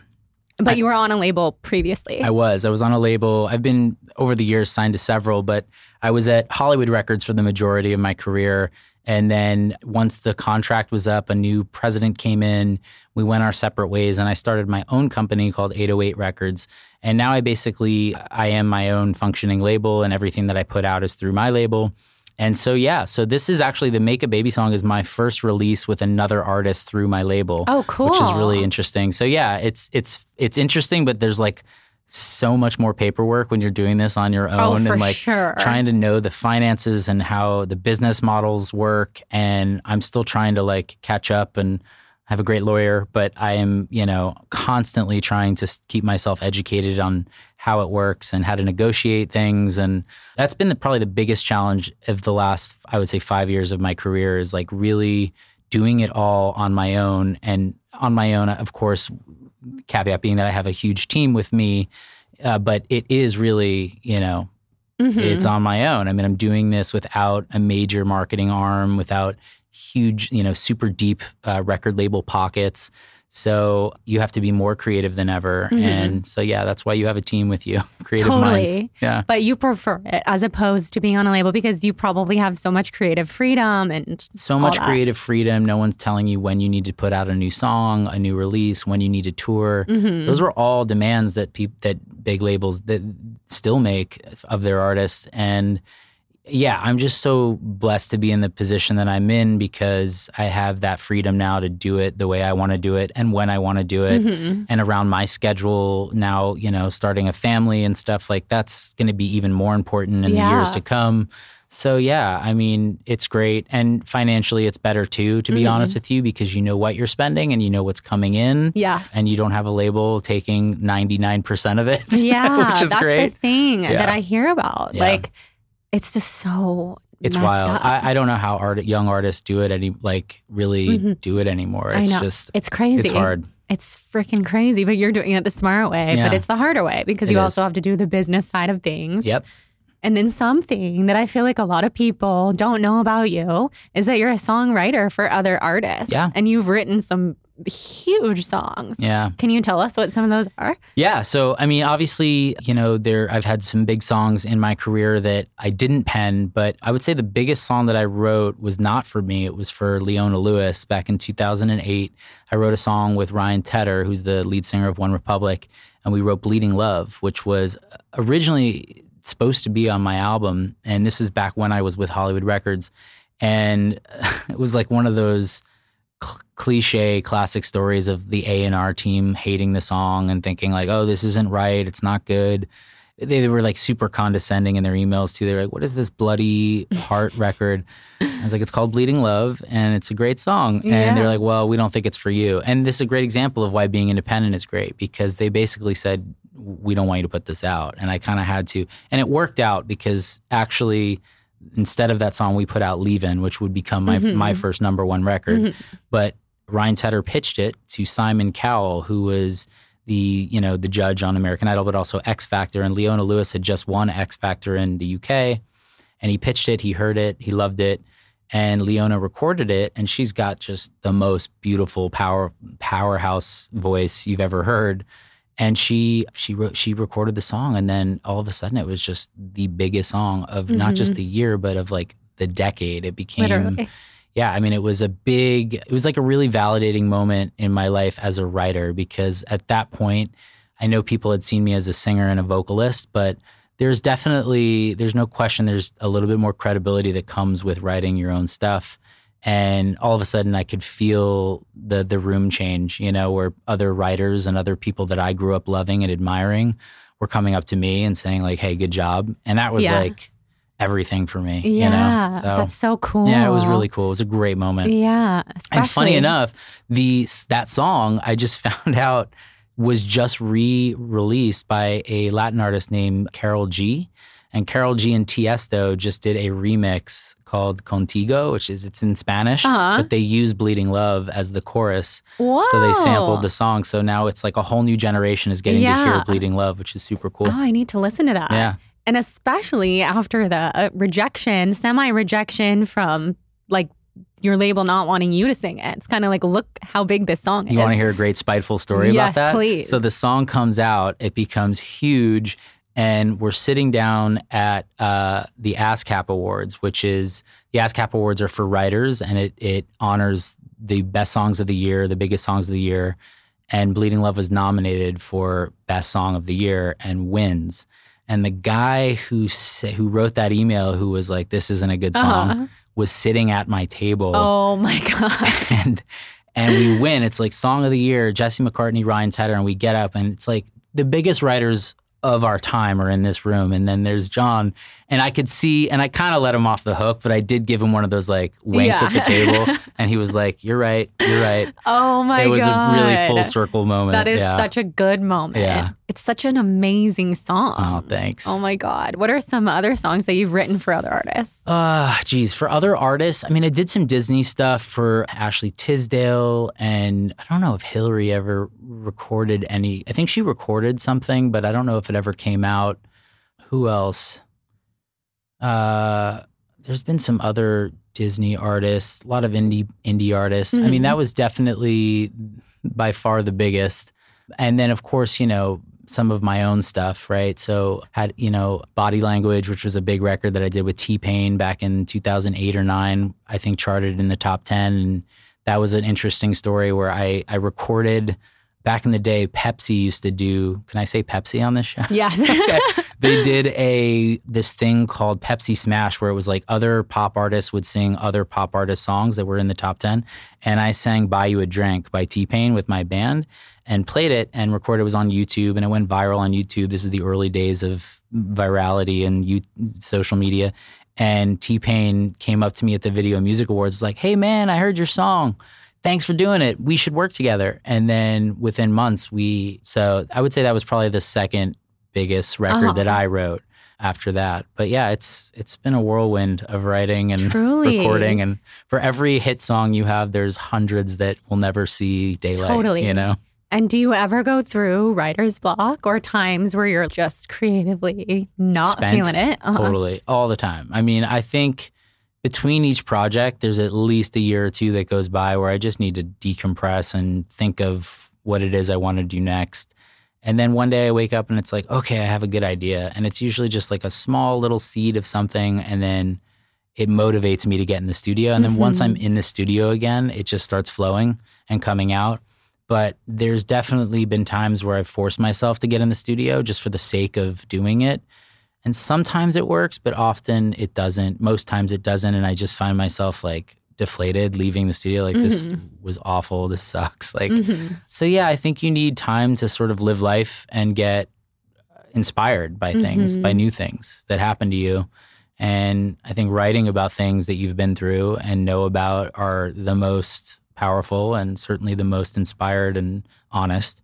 But I, you were on a label previously. I was. I was on a label. I've been over the years signed to several, but I was at Hollywood Records for the majority of my career. And then once the contract was up, a new president came in. We went our separate ways, and I started my own company called 808 Records. And now I basically I am my own functioning label, and everything that I put out is through my label. And so yeah, so this is actually the Make a Baby song is my first release with another artist through my label. Oh, cool. Which is really interesting. So yeah, it's it's it's interesting, but there's like so much more paperwork when you're doing this on your Oh, own for and like sure. trying to know the finances and how the business models work. And I'm still trying to like catch up and have a great lawyer but I am you know constantly trying to keep myself educated on how it works and how to negotiate things. And that's been the, probably the biggest challenge of the last I would say 5 years of my career is like really doing it all on my own. And on my own of course caveat being that I have a huge team with me uh, but it is really you know Mhm. it's on my own. I mean, I'm doing this without a major marketing arm, without huge, you know, super deep uh, record label pockets. So you have to be more creative than ever. Mhm. And so, yeah, that's why you have a team with you, [laughs] creative Totally. minds. Yeah. But you prefer it as opposed to being on a label because you probably have so much creative freedom and So much that. creative freedom. No one's telling you when you need to put out a new song, a new release, when you need to tour. Mhm. Those are all demands that peop- that big labels that still make of their artists and yeah, I'm just so blessed to be in the position that I'm in because I have that freedom now to do it the way I want to do it and when I want to do it Mhm. and around my schedule now, you know, starting a family and stuff like that's going to be even more important in the years to come. So yeah, I mean, it's great and financially it's better too to be Mhm. honest with you because you know what you're spending and you know what's coming in Yes. and you don't have a label taking 99% of it. [laughs] Yeah, which is that's great. the thing Yeah. that I hear about. Yeah. Like, it's just so It's wild. I, I don't know how art, young artists do it any like really Mhm. do it anymore. I It's know. just it's crazy. it's hard. It's freaking crazy, but you're doing it the smart way. Yeah. But it's the harder way because It you is. also have to do the business side of things. Yep. And then something that I feel like a lot of people don't know about you is that you're a songwriter for other artists. Yeah. And you've written some huge songs. Yeah. Can you tell us what some of those are? Yeah. So I mean, obviously, you know, there I've had some big songs in my career that I didn't pen, but I would say the biggest song that I wrote was not for me. It was for Leona Lewis back in 2008. I wrote a song with Ryan Tedder, who's the lead singer of One Republic, and we wrote Bleeding Love, which was originally supposed to be on my album. And this is back when I was with Hollywood Records. And [laughs] it was like one of those cl- cliche classic stories of the A&R team hating the song and thinking like, "Oh, this isn't right. It's not good." They, they were like super condescending in their emails too. They're like, "What is this bloody heart [laughs] record?" I was like, "It's called Bleeding Love and it's a great song." Yeah. And they're like, "Well, we don't think it's for you." And this is a great example of why being independent is great because they basically said, "We don't want you to put this out." And I kind of had to. And it worked out because actually instead of that song we put out Leavin', which would become my Mhm. my first number one record. Mhm. But Ryan Tedder pitched it to Simon Cowell, who was the you know the judge on American Idol, but also X Factor. And Leona Lewis had just won X Factor in the UK, and he pitched it. He heard it. He loved it. And Leona recorded it, and she's got just the most beautiful power powerhouse voice you've ever heard. And she she wrote she recorded the song, and then all of a sudden it was just the biggest song of not just Mhm. the year, but of like the decade. It became Literally. yeah, I mean, it was a big, it was like a really validating moment in my life as a writer because at that point, I know people had seen me as a singer and a vocalist, but there's definitely, there's no question, there's a little bit more credibility that comes with writing your own stuff. And all of a sudden, I could feel the the room change, you know, where other writers and other people that I grew up loving and admiring were coming up to me and saying like, "Hey, good job," and that was Yeah. like everything for me. Yeah. you know? So, That's so cool. yeah, it was really cool. It was a great moment. Yeah. And funny enough, the that song I just [laughs] found out was just re-released by a Latin artist named Karol G. And Karol G and Tiesto just did a remix called Contigo, which is it's in Spanish, Uh-huh. but they use Bleeding Love as the chorus. Whoa. So they sampled the song. So now it's like a whole new generation is getting to hear Bleeding Love, which is super cool. Oh, I need to listen to that. Yeah. And especially after the uh, rejection, semi rejection from like your label not wanting you to sing it. It's kind of like, look how big this song is. You want to hear a great spiteful story Yes, about that? Yes, please. So the song comes out, it becomes huge, and we're sitting down at uh, the ASCAP Awards, which is the ASCAP Awards are for writers, and it it honors the best songs of the year, the biggest songs of the year. And Bleeding Love was nominated for best song of the year and wins. And the guy who sa- who wrote that email, who was like, "This isn't a good song," Uh-huh. was sitting at my table Oh my [laughs] God. and and we win. It's like song of the year, Jesse McCartney, Ryan Tedder, and we get up and it's like the biggest writers of our time are in this room. And then there's John. And I could see and I kind of let him off the hook, but I did give him one of those like winks at the table. [laughs] and he was like, You're right, you're right. Oh my God. it was God. a really full circle moment. That is yeah. such a good moment. Yeah. It's such an amazing song. Oh, thanks. Oh my God. What are some other songs that you've written for other artists? Uh, geez, for other artists, I mean, I did some Disney stuff for Ashley Tisdale, and I don't know if Hillary ever recorded any. I think she recorded something, but I don't know if it ever came out. Who else? Uh, there's been some other Disney artists, a lot of indie indie artists. I mean, Mhm. that was definitely by far the biggest. And then, of course, you know, some of my own stuff, right? So had, you know, Body Language, which was a big record that I did with T-Pain back in 2008 or 9, I think charted in the top 10 and that was an interesting story where I I recorded back in the day Pepsi used to do, can I say Pepsi on this show? Yes. [laughs] [laughs] they did a this thing called Pepsi Smash where it was like other pop artists would sing other pop artist songs that were in the top 10 and I sang Buy You a Drink by T-Pain with my band and played it and recorded it was on YouTube and it went viral on YouTube this is the early days of virality and you, social media and T-Pain came up to me at the Video Music Awards was like hey man I heard your song thanks for doing it we should work together and then within months we so I would say that was probably the second biggest record Uh-huh. that I wrote after that. But yeah, it's it's been a whirlwind of writing and Truly. recording and for every hit song you have there's hundreds that will never see daylight, Totally. you know. And do you ever go through writer's block or times where you're just creatively not Spent. feeling it? Uh-huh. Totally. All the time. I mean, I think between each project there's at least a year or two that goes by where I just need to decompress and think of what it is I want to do next. And then one day I wake up and it's like, okay, I have a good idea. And it's usually just like a small little seed of something. And then it motivates me to get in the studio. And then once I'm in the studio again, it just starts flowing and coming out. But there's definitely been times where I've forced myself to get in the studio just for the sake of doing it. And sometimes it works, but often it doesn't. Most times it doesn't. And I just find myself like deflated leaving the studio. Like, this was awful. This sucks. Like, Mhm. so yeah, I think you need time to sort of live life and get inspired by things, Mhm. by new things that happen to you. And I think writing about things that you've been through and know about are the most powerful and certainly the most inspired and honest.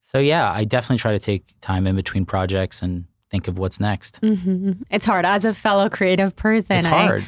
So yeah, I definitely try to take time in between projects and think of what's next. Mhm. It's hard as a fellow creative person. It's hard. I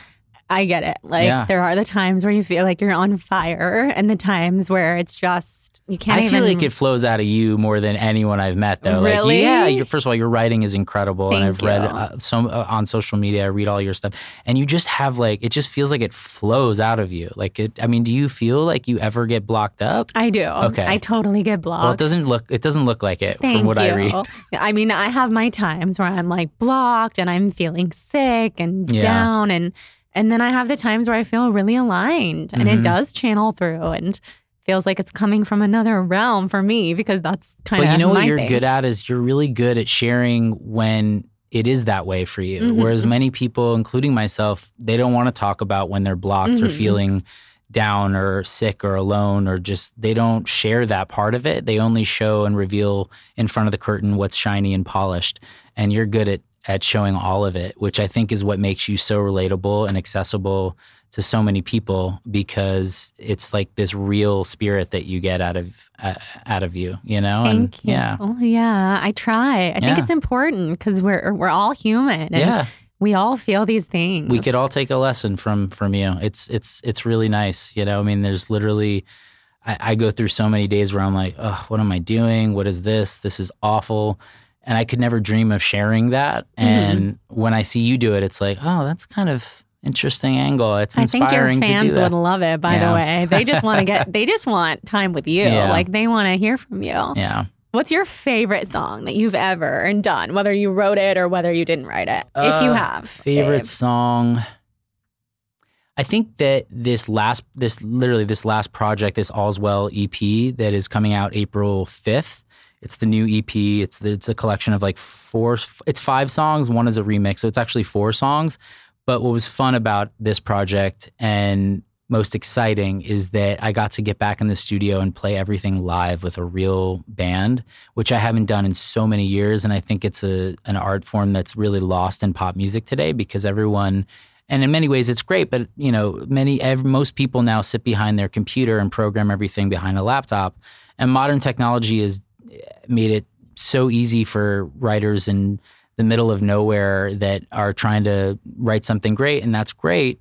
get it. Like Yeah. there are the times where you feel like you're on fire, and the times where it's just you can't I even. feel like it flows out of you more than anyone I've met, though. Really? Like, yeah, you're, first of all, your writing is incredible, and I've read you. uh, some uh, on social media. I read all your stuff, and you just have like it just feels like it flows out of you. Like it. I mean, do you feel like you ever get blocked up? I do. Okay. I totally get blocked. Well, it doesn't look. It doesn't look like it Thank from what you. I read. I mean, I have my times where I'm like blocked and I'm feeling sick and Yeah. down and and then I have the times where I feel really aligned and Mhm. it does channel through and feels like it's coming from another realm for me because that's kind of But you know what you're thing. good at is you're really good at sharing when it is that way for you. Mhm. Whereas many people, including myself, they don't want to talk about when they're blocked or Mhm. feeling down or sick or alone or just they don't share that part of it. They only show and reveal in front of the curtain what's shiny and polished. And you're good at at showing all of it, which I think is what makes you so relatable and accessible to so many people because it's like this real spirit that you get out of uh, out of you, you know? and Thank you. yeah. Oh, yeah, I try. I think it's important because we're we're all human and yeah. we all feel these things. we could all take a lesson from from you. It's it's it's really nice. You know, I mean, there's literally, I, I go through so many days where I'm like, oh, what am I doing? What is this? This is awful. And I could never dream of sharing that. Mm-hmm. And when I see you do it, it's like, oh, that's kind of interesting angle. It's inspiring. I think your fans would love it. By Yeah. the way, they just want to get. [laughs] They just want time with you. Yeah. Like they want to hear from you. yeah. What's your favorite song that you've ever done, whether you wrote it or whether you didn't write it? if you Uh, have, favorite babe. song. I think that this last, this literally this last project, this All's Well EP that is coming out April 5th, it's the new EP. It's it's a collection of like four. It's five songs. One is a remix, so it's actually four songs. But what was fun about this project and most exciting is that I got to get back in the studio and play everything live with a real band, which I haven't done in so many years. And I think it's a an art form that's really lost in pop music today because everyone and in many ways it's great but you know many most people now sit behind their computer and program everything behind a laptop and modern technology has made it so easy for writers in the middle of nowhere that are trying to write something great, and that's great.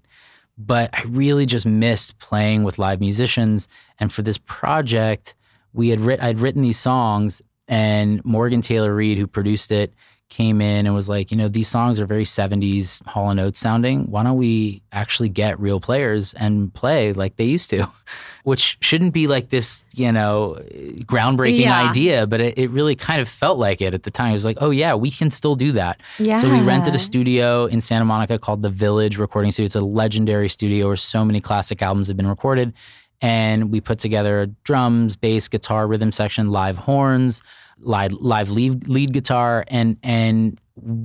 But I really just missed playing with live musicians. And for this project, we had writ- I'd written these songs, and Morgan Taylor Reid, who produced it, came in and was like, you know, these songs are very 70s Hall and Oates sounding. Why don't we actually get real players and play like they used to? [laughs] Which shouldn't be like this, you know, groundbreaking yeah. idea, but it, it, really kind of felt like it at the time. It was like, oh, yeah, we can still do that. Yeah. So we rented a studio in Santa Monica called the Village Recording Studio. It's a legendary studio where so many classic albums have been recorded. And we put together drums, bass, guitar, rhythm section, live horns live live lead, lead guitar and and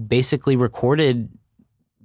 basically recorded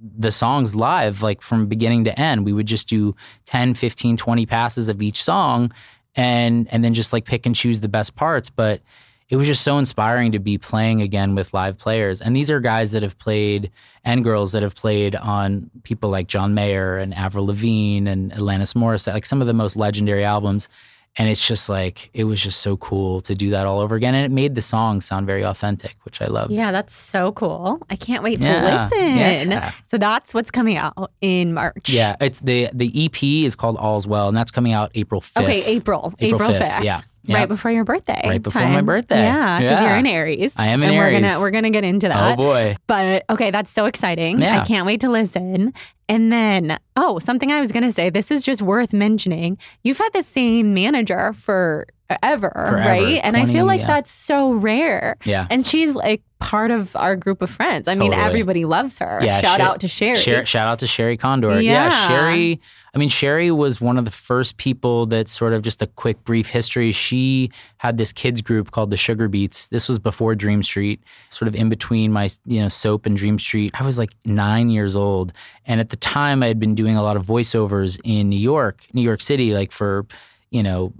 the songs live like from beginning to end. We would just do 10 15 20 passes of each song and and then just like pick and choose the best parts. But it was just so inspiring to be playing again with live players. And these are guys that have played and girls that have played on people like John Mayer and Avril Lavigne and Alanis Morissette like some of the most legendary albums and it's just like it was just so cool to do that all over again. And it made the song sound very authentic which i love yeah that's so cool. I can't wait to yeah. listen. Yeah. so that's what's coming out in march. Yeah it's the the ep is called all's well and that's coming out april 5th okay april. April, april 5th. 5th yeah Yep. Right before your birthday. Right before time. my birthday. Yeah, because yeah. you're in Aries. I am in and Aries. We're gonna we're gonna get into oh, that. Oh boy. But okay, that's so exciting. Yeah. I can't wait to listen. And then, oh, something I was gonna say. This is just worth mentioning. You've had the same manager for ever, Forever. right? and I feel like yeah. that's so rare. Yeah. And she's like part of our group of friends. I totally. mean, everybody loves her. Yeah, shout out to Sherry. Sher- shout out to Sherry Kondor. Yeah. yeah, Sherry. I mean, Sherry was one of the first people that sort of just a quick, brief history. She had this kids group called the Sugar Beats. This was before Dream Street, sort of in between my, you know, soap and Dream Street. I was like nine years old. And at the time, I had been doing a lot of voiceovers in New York, New York City, like for, you know,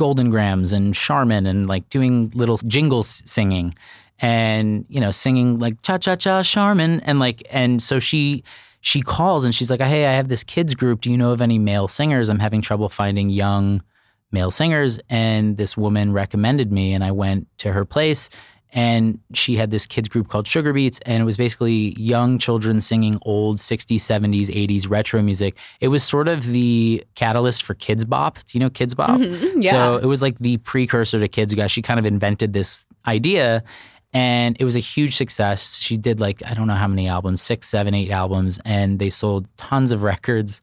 Golden Grahams and Charmin and like doing little jingles singing and, you know, singing like cha cha cha Charmin. And like, and so she, she calls and she's like, Hey, I have this kids group. Do you know of any male singers? I'm having trouble finding young male singers. And this woman recommended me and I went to her place and she had this kids group called Sugar Beats, and it was basically young children singing old 60s, 70s, 80s retro music. It was sort of the catalyst for Kidz Bop. Do you know Kidz Bop? Mm-hmm, yeah. So it was like the precursor to Kidz Bop. She kind of invented this idea, and it was a huge success. She did like, I don't know how many albums, six, seven, eight albums, and they sold tons of records.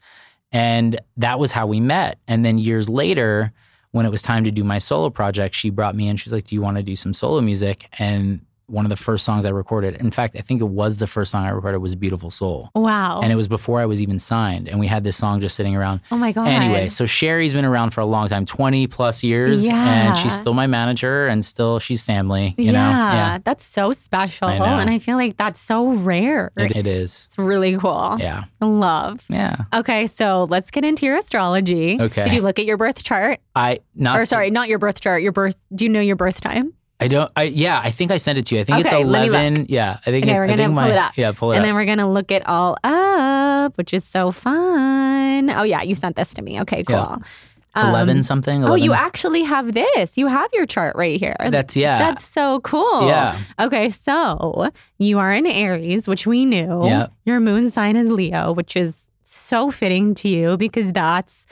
And that was how we met. And then years later, when it was time to do my solo project, she brought me in. She's like, "Do you want to do some solo music?" And one of the first songs I recorded. In fact, I think it was the first song I recorded was Beautiful Soul. Wow. And it was before I was even signed. And we had this song just sitting around. Oh my God. Anyway, so Sherry's been around for a long time, 20 plus years. Yeah. And she's still my manager and still she's family. You yeah, know? Yeah. That's so special. I and I feel like that's so rare. It, it is. It's really cool. Yeah. Love. Yeah. Okay. So let's get into your astrology. Okay. Did you look at your birth chart? I not or sorry, not your birth chart. Your birth. Do you know your birth time? I don't. I yeah. I think I sent it to you. I think okay, it's eleven. Yeah. I think. Okay, we're gonna pull my, it up. Yeah, pull it and up. then we're gonna look it all up, which is so fun. Oh yeah, you sent this to me. Okay, cool. Yeah. Um, 11 something 11? oh you actually have this you have your chart right here that's yeah that's so cool yeah okay so you are in aries which we knew yeah your moon sign is leo which is so fitting to you because that's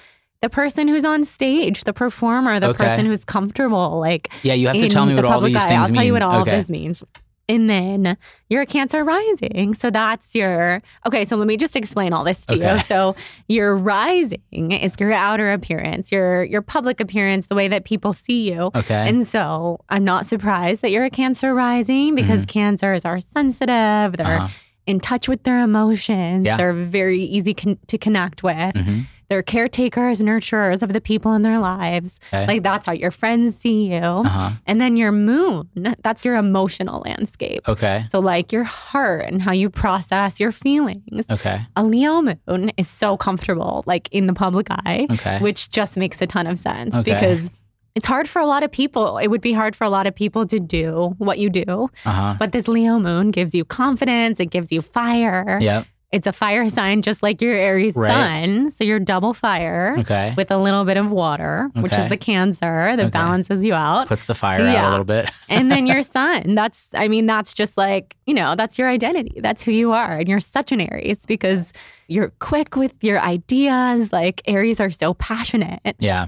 the person who's on stage, the performer, the okay. person who's comfortable. Like, yeah, you have to tell me what all these eye. things I'll mean. tell you what all okay. of this means. And then you're a Cancer rising. So that's your, okay, so let me just explain all this to okay. you. So your rising is your outer appearance, your your public appearance, the way that people see you. Okay. And so I'm not surprised that you're a Cancer rising because mm-hmm. Cancers are sensitive. They're uh-huh in touch with their emotions. Yeah. They're very easy con- to connect with. hmm They're caretakers, nurturers of the people in their lives. Okay. Like that's how your friends see you. uh-huh. And then your moon, that's your emotional landscape. Okay. So, like your heart and how you process your feelings. Okay. A Leo moon is so comfortable, like in the public eye, Okay. which just makes a ton of sense Okay. because it's hard for a lot of people. It would be hard for a lot of people to do what you do. Uh-huh. But this Leo moon gives you confidence, it gives you fire. Yep. It's a fire [laughs] sign, just like your Aries Right. sun. So you're double fire Okay. with a little bit of water, which is the Cancer that Okay. balances you out. Puts the fire out a little bit. [laughs] and then your [laughs] sun. That's, I mean, that's just like, you know, that's your identity. That's who you are. And you're such an Aries because you're quick with your ideas. Like Aries are so passionate. Yeah.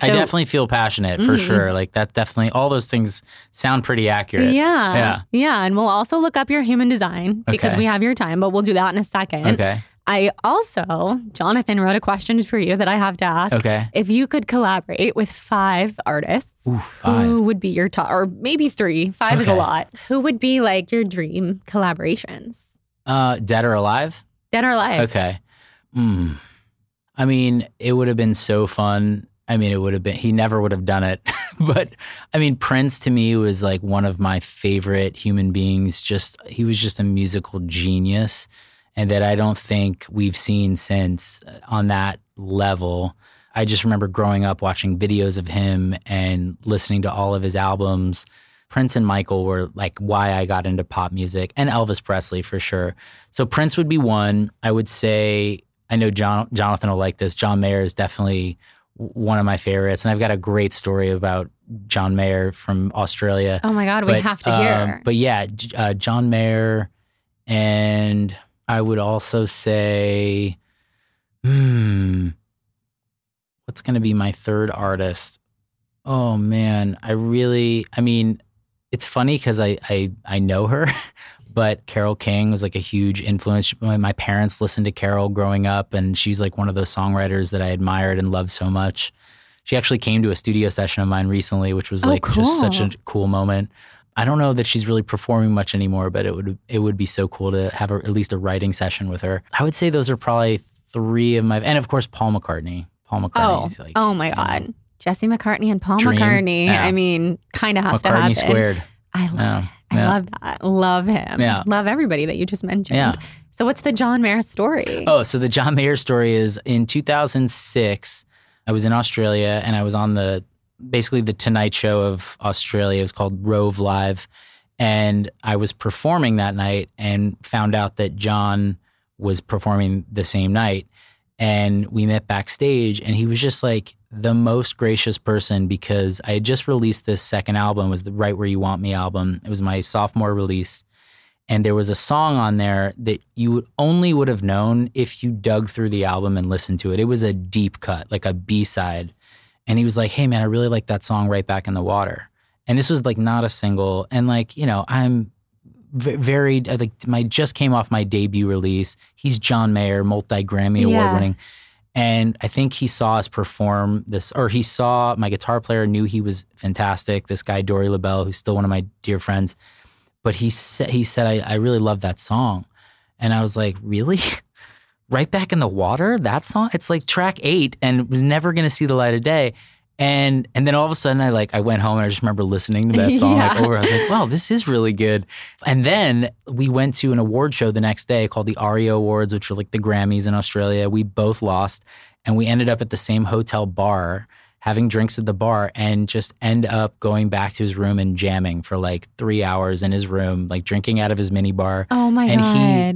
So, I definitely feel passionate for Mhm. sure. Like that definitely all those things sound pretty accurate. Yeah. Yeah. Yeah. And we'll also look up your human design because Okay. we have your time, but we'll do that in a second. Okay. I also, Jonathan wrote a question for you that I have to ask. Okay. If you could collaborate with five artists, Ooh, five. who would be your top, or maybe three? Five is a lot. Who would be like your dream collaborations? Uh dead or alive? Dead or alive? Okay. Hmm. I mean, it would have been so fun. I mean, it would have been, he never would have done it. [laughs] but I mean, Prince to me was like one of my favorite human beings. Just, he was just a musical genius. And that I don't think we've seen since uh, on that level. I just remember growing up watching videos of him and listening to all of his albums. Prince and Michael were like why I got into pop music and Elvis Presley for sure. So Prince would be one. I would say I know John Jonathan will like this. John Mayer is definitely one of my favorites, and I've got a great story about John Mayer from Australia. Oh my God, we have to um, hear. but yeah, uh, John Mayer, and I would also say, hmm, what's going to be my third artist? Oh man, I really, I mean, it's funny because I, I I know her, [laughs] but Carole King was like a huge influence. My, my parents listened to Carole growing up, and she's like one of those songwriters that I admired and loved so much. She actually came to a studio session of mine recently, which was Oh, like just such a cool. cool moment. I don't know that she's really performing much anymore, but it would it would be so cool to have a, at least a writing session with her. I would say those are probably three of my, and of course Paul McCartney. Paul oh, McCartney. like, oh my you know, God. Jesse McCartney and Paul Dream. McCartney. Yeah. I mean, kind of has to happen. McCartney squared. I love Yeah. it. I Yeah. love that. Love him. Yeah. Love everybody that you just mentioned. Yeah. So what's the John Mayer story? Oh, so the John Mayer story is in 2006. I was in Australia and I was on the basically the Tonight Show of Australia. It was called Rove Live, and I was performing that night and found out that John was performing the same night. And we met backstage, and he was just like the most gracious person because I had just released this second album, was the Right Where You Want Me album. It was my sophomore release and there was a song on there that you would only would have known if you dug through the album and listened to it. It was a deep cut, like a B side. And he was like, "Hey man, I really like that song right back in the water." And this was like not a single and like, you know, I'm v- very I like my just came off my debut release. He's John Mayer, multi-Grammy Yeah. award winning. And I think he saw us perform this, or he saw my guitar player, knew he was fantastic. This guy, Dory Lobel, who's still one of my dear friends but he said he said I, I really love that song and i was like really [laughs] right back in the water that song it's like track eight and was never going to see the light of day and and then all of a sudden i like i went home and i just remember listening to that [laughs] song like over. I was like wow this is really good. And then we went to an award show the next day called the ARIA awards which are like the grammys in australia. We both lost and we ended up at the same hotel bar having drinks at the bar and just end up going back to his room and jamming for like three hours in his room, like drinking out of his mini bar. Oh my and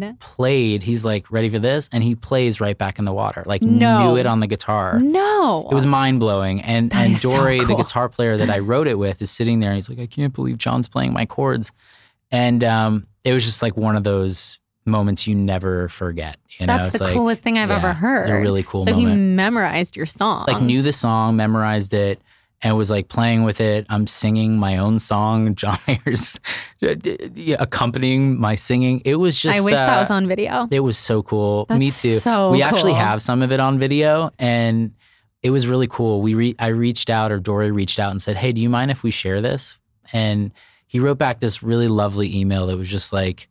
God. he played, he's like, ready for this? And he plays right back in the water, like No. knew it on the guitar. no. It was mind blowing. And That and is so Dory, the guitar player that I wrote it with, is sitting there and he's like, I can't believe John's playing my chords. And um, it was just like one of those moments you never forget. You know, That's It's the like, coolest thing I've yeah, ever heard. It's a really cool so he memorized your song. like knew the song, memorized it, and was like playing with it. I'm singing my own song. [laughs] John Mayer's accompanying my singing. It was just. I wish that uh, was on video. It was so cool. That's Me too. so we actually have some of it on video, and it was really cool. We re- I reached out, or Dory reached out and said, "Hey, do you mind if we share this?" And he wrote back this really lovely email that was just like,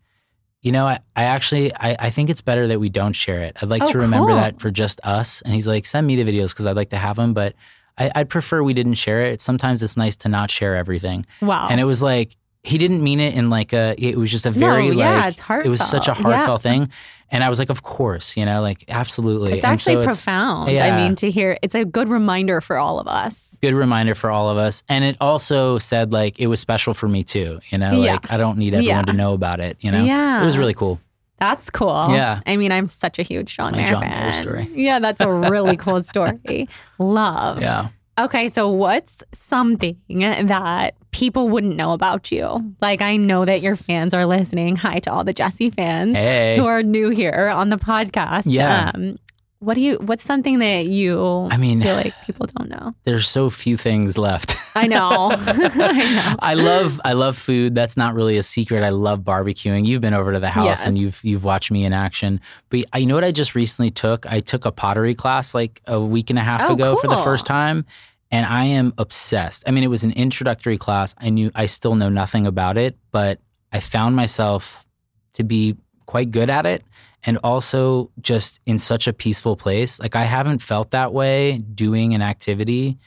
you know, I, I actually I, I think it's better that we don't share it. I'd like Oh, to remember cool. that for just us. And he's like, send me the videos because I'd like to have them, but I, I'd prefer we didn't share it. Sometimes it's nice to not share everything. Wow. And it was like he didn't mean it in like a. It was just a very no, yeah, like it's it was such a heartfelt. Yeah. thing. And I was like, of course, you know, like absolutely. It's And actually so profound. I yeah. mean, to hear it's a good reminder for all of us. Good reminder for all of us. And it also said like it was special for me too. You know, Yeah. like I don't need everyone Yeah. to know about it. You know, Yeah. it was really cool. That's cool. Yeah. I mean, I'm such a huge John My Mayer John Mayer fan. story. Yeah, that's a really cool [laughs] story. Love. Yeah. Okay, so what's something that people wouldn't know about you? Like, I know that your fans are listening. Hi to all the Jesse fans Hey. who are new here on the podcast. Yeah. Um, what do you? What's something that you I mean, feel like people don't know? there's so few things left. I know. [laughs] [laughs] I know. I love I love food. That's not really a secret. I love barbecuing. You've been over to the house Yes. and you've you've watched me in action. But I you know what I just recently took? I took a pottery class like a week and a half Oh, ago for the first time. And I am obsessed. I mean, it was an introductory class. I knew I still know nothing about it, but I found myself to be quite good at it and also just in such a peaceful place. Like I haven't felt that way doing an activity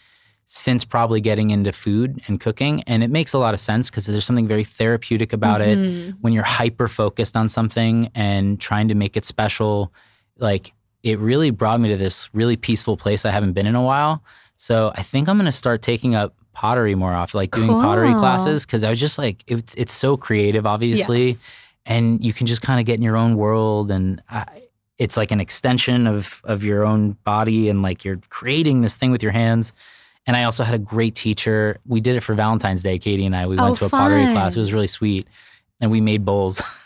since probably getting into food and cooking. And it makes a lot of sense because there's something very therapeutic about it Mhm. when you're hyper focused on something and trying to make it special. Like it really brought me to this really peaceful place I haven't been in a while. So I think I'm going to start taking up pottery more often, like doing pottery classes because I was just like, it's it's so creative, obviously Yes. And you can just kind of get in your own world and I, it's like an extension of of your own body and like you're creating this thing with your hands. And i also had a great teacher. We did it for valentine's day katie and i. We Oh, went to a pottery class. It was really sweet. And we made bowls [laughs]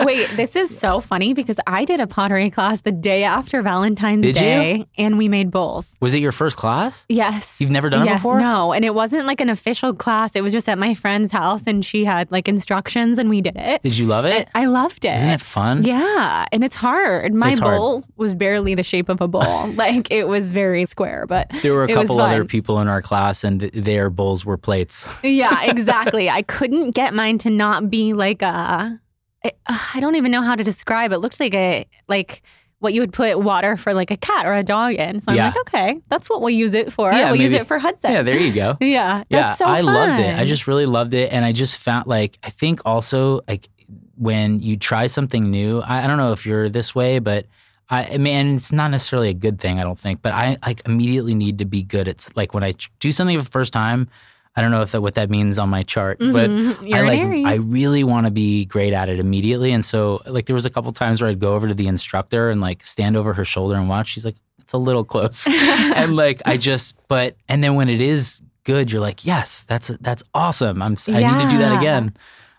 Wait, this is so funny because I did a pottery class the day after Valentine's Did you? Day and we made bowls. was it your first class Yes. You've never done it before? No, and it wasn't like an official class. It was just at my friend's house and she had like instructions and we did it. did you love it I loved it. isn't it fun Yeah, and it's hard. My It's hard. bowl was barely the shape of a bowl. [laughs] like it was very square, but there were a couple other people in our class and th- their bowls were plates yeah, [laughs] exactly. I couldn't get mine to not be like a. it- I don't even know how to describe. It looks like a like what you would put water for like a cat or a dog in. So I'm Yeah. like, okay, that's what we'll use it for. Yeah, we'll use it for Hudson. yeah there you go yeah, [laughs] Yeah, that's so I loved it. I just really loved it, and I just found like I think also like when you try something new. I, I don't know if you're this way, but I, I mean, it's not necessarily a good thing. I don't think, but I like immediately need to be good at like when I do something for the first time. I don't know if that what that means on my chart, but Mhm. [laughs] You're I like I really want to be great at it immediately. And so like there was a couple times where I'd go over to the instructor and like stand over her shoulder and watch. She's like, it's a little close. [laughs] and like I just but and then when it is good, you're like, yes, that's that's awesome. I'm I need to do that again.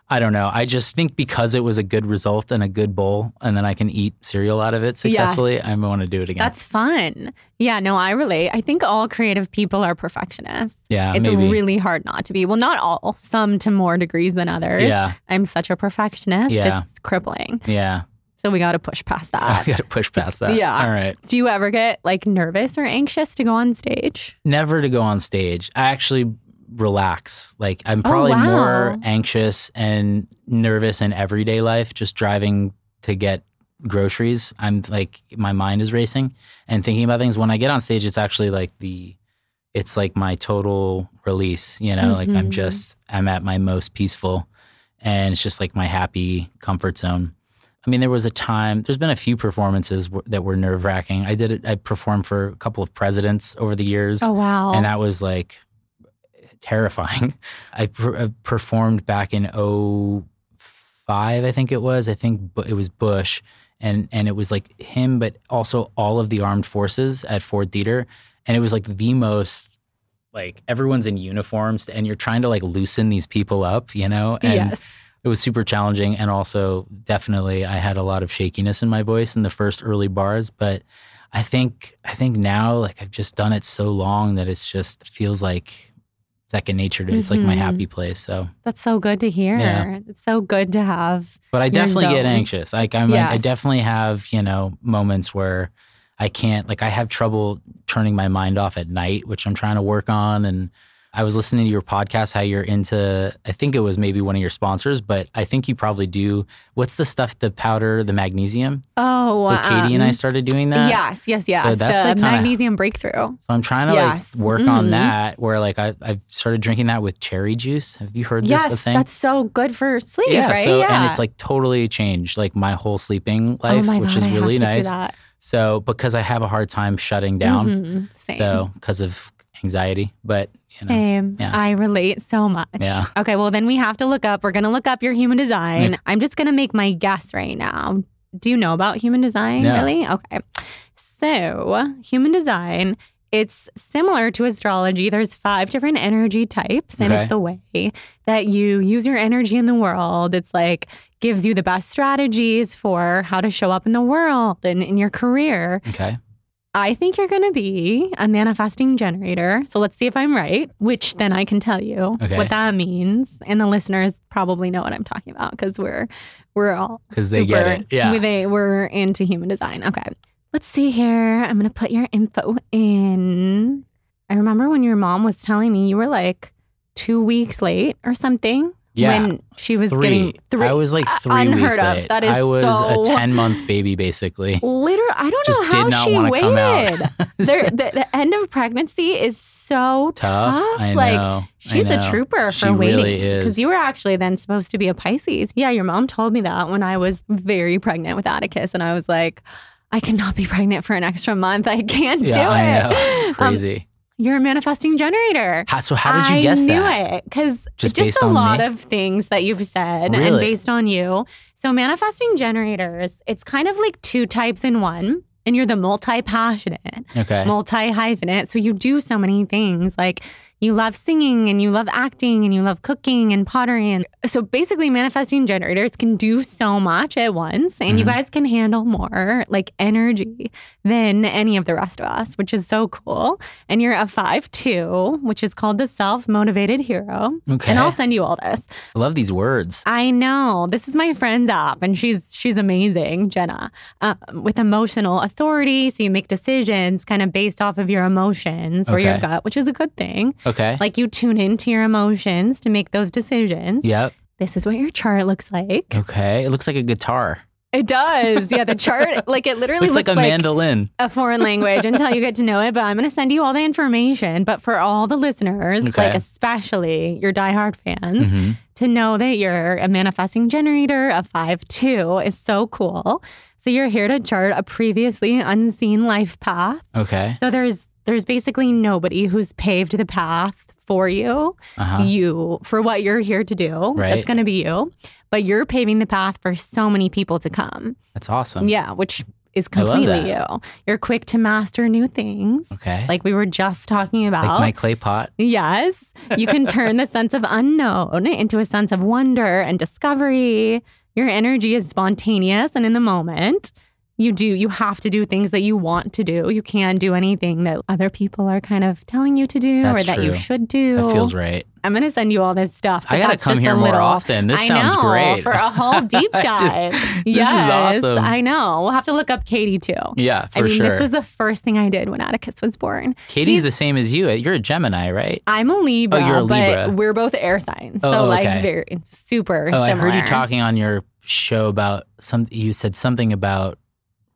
I don't know. I just think because it was a good result and a good bowl, and then I can eat cereal out of it successfully, I want to do it again. That's fun. Yeah, no, I relate. I think all creative people are perfectionists. yeah, it's maybe. really hard not to be. Well, not all, some to more degrees than others. yeah, I'm such a perfectionist. Yeah. It's crippling. yeah. So we got to push past [laughs] that. got to push past that. Yeah. All right. Do you ever get like nervous or anxious to go on stage? never to go on stage. I actually relax. Like I'm Oh, probably wow. more anxious and nervous in everyday life, just driving to get groceries. I'm like my mind is racing and thinking about things. When I get on stage, it's actually like the it's like my total release, you know, like I'm Mhm. just I'm at my most peaceful and it's just like my happy comfort zone. I mean, there was a time. There's been a few performances w- that were nerve wracking. I did it. I performed for a couple of presidents over the years, Oh wow. and that was like terrifying. [laughs] I, per- I performed back in 05, I think it was. I think it was Bush, and and it was like him, but also all of the armed forces at Ford Theater, and it was like the most like everyone's in uniforms, and you're trying to like loosen these people up, you know, and yes. it was super challenging and also definitely i had a lot of shakiness in my voice in the first early bars but i think i think now like i've just done it so long that it's just feels like second nature to it's like my Mhm. happy place so That's so good to hear. Yeah. It's so good to have. but i definitely get anxious like I'm, I, I definitely have you know moments where i can't like i have trouble turning my mind off at night which i'm trying to work on and I was listening to your podcast, how you're into, I think it was maybe one of your sponsors, but I think you probably do. What's the stuff, the powder, the magnesium? Oh, So Katie and I um, started doing that. Yes, yes, yes. So that's the like kinda- magnesium breakthrough. So I'm trying to Yes. like work on Mhm. that where like I, I've started drinking that with cherry juice. Have you heard this a Yes, thing? that's so good for sleep, yeah, right? so yeah. and it's like totally changed like my whole sleeping oh life, my which God, is I have really to do nice. that. So because I have a hard time shutting down, Mhm, Same. so because of anxiety, but you know, Same. yeah. I relate so much. Yeah. Okay, well then we have to look up. We're gonna look up your human design. Yeah. I'm just gonna make my guess right now. Do you know about human design? No. Really? Okay. So human design. It's similar to astrology. There's five different energy types, and Okay. it's the way that you use your energy in the world. It's like gives you the best strategies for how to show up in the world and in your career. okay, I think you're going to be a manifesting generator. So let's see if I'm right, which then I can tell you Okay. what that means. And the listeners probably know what I'm talking about because we're we're all because they get it. Yeah. we- they we're into human design. Okay. Let's see here. I'm going to put your info in. I remember when your mom was telling me you were like 2 weeks late or something yeah. when she was three. getting three I was like uh, three unheard weeks of. late. That is I was so- a ten month baby basically. Literally, I don't Just know did how not she waited. come out. [laughs] The, the end of pregnancy is so Tough. tough. I like know. She's a trooper for She waiting. really is. Because you were actually then supposed to be a Pisces. Yeah, your mom told me that when I was very pregnant with Atticus, and I was like, I cannot be pregnant for an extra month. I can't Yeah, do I it. know. It's [laughs] Um, crazy. You're a manifesting generator. How, so how did you I guess knew that? it because Just just, a lot me? of things that you've said and based on you. So manifesting generators, it's kind of like two types in one, and you're the multi-passionate, Okay. multi-hyphenate. So you do so many things like you love singing and you love acting and you love cooking and pottery and so basically manifesting generators can do so much at once and you Mhm. guys can handle more like energy than any of the rest of us which is so cool and you're a 5-2 which is called the self-motivated hero okay. and I'll send you all this I love these words. I know. This is my friend's app, and she's she's amazing, Jenna, um, with emotional authority. So you make decisions kind of based off of your emotions or your gut, which is a good thing. Okay. Like you tune into your emotions to make those decisions. yep. This is what your chart looks like. Okay. It looks like a guitar. It does. Yeah, the chart, [laughs] like it literally looks like looks a mandolin. a foreign language until you get to know it. But I'm going to send you all the information. But for all the listeners, Okay. like especially your diehard fans, hmm to know that you're a manifesting generator, a 5 2 is so cool. So you're here to chart a previously unseen life path. Okay. So there's there's basically nobody who's paved the path for you, Uh huh. you for what you're here to do. Right. That's going to be you. But you're paving the path for so many people to come. That's awesome. Yeah, which is completely you. You're quick to master new things. Okay. Like we were just talking about. Like my clay pot. Yes. You can turn the sense of unknown into a sense of wonder and discovery. Your energy is spontaneous and in the moment. You do, you have to do things that you want to do. You can't do anything that other people are kind of telling you to do That's or that you should do. That feels right. I'm going to send you all this stuff. I gotta come here a more often. This I sounds know, great. For a whole [laughs] deep just- dive. this is yes. awesome. I know. We'll have to look up Katie too. Yeah, for I mean, sure. this was the first thing I did when Atticus was born. Katie's He's- the same as you. You're a Gemini, right? I'm a Libra, Oh, you're a Libra. but we're both air signs. Oh, so like okay. very super Oh, I heard you talking on your show about some. You said something about.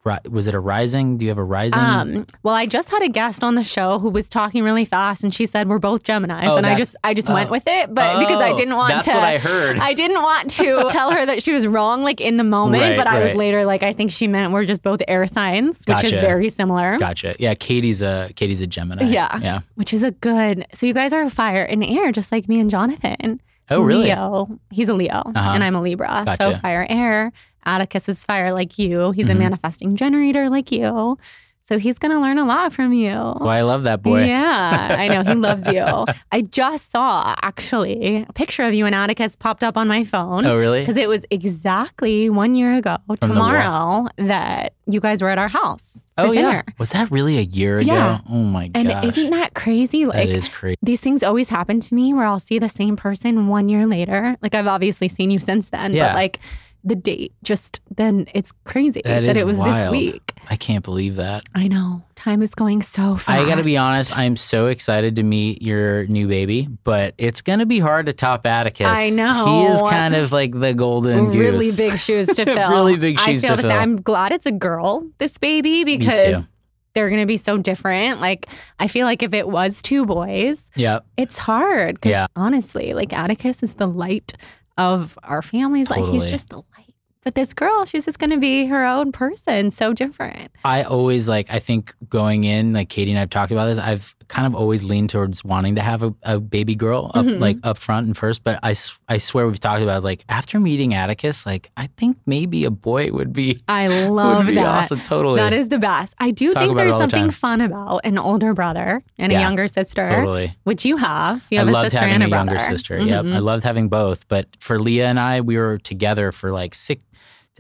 Was it a rising? Do you have a rising? Um, well, I just had a guest on the show who was talking really fast, and she said we're both Geminis, Oh, and I just I just went oh. with it, but because I Oh, didn't want that's to. what I heard. [laughs] I didn't want to [laughs] tell her that she was wrong, like in the moment, Right, but I was later like, I think she meant we're just both air signs, which is very similar. Gotcha. Yeah, Katie's a Katie's a Gemini. Yeah. Yeah. Which is a good. So you guys are fire and air, just like me and Jonathan. Oh, really? Leo. He's a Leo, Uh-huh. and I'm a Libra. So fire, air. Atticus is fire, like you. He's a Mhm. manifesting generator, like you. So he's going to learn a lot from you. Well, I love that boy. Yeah, I know. He [laughs] loves you. I just saw actually a picture of you and Atticus popped up on my phone. Oh, really? Because it was exactly one year ago the tomorrow that you guys were at our house. Oh, yeah. Was that really a year ago? Yeah. Oh my God. And isn't that crazy? Like that is crazy. these things always happen to me where I'll see the same person one year later. Like I've obviously seen you since then, Yeah. but like the date just then it's crazy That that, it was wild. this week. I can't believe that. I know. Time is going so fast. I got to be honest, I'm so excited to meet your new baby, but it's going to be hard to top Atticus. I know. He is kind of like the golden really goose. big shoes to [laughs] fill. Really big shoes I feel to fill. I'm glad it's a girl, this baby, because they're going to be so different. Like, I feel like if it was two boys, Yep. it's hard. 'cause Yeah. honestly, like Atticus is the light of our families. Like, he's just the light. But this girl, she's just going to be her own person, so different. I always like, I think going in, like Katie and I've talked about this, I've kind of always leaned towards wanting to have a, a baby girl up, Mhm. like up front and first. But I, I swear we've talked about like after meeting Atticus, like I think maybe a boy would be, I [laughs] love would be that. awesome. Totally. That is the best. I do Talk think there's all the something fun about an older brother and a younger sister, totally. which you have. You I have a loved sister having and a, a younger brother. sister. Yep. Mhm. I loved having both. But for Leah and I, we were together for like six,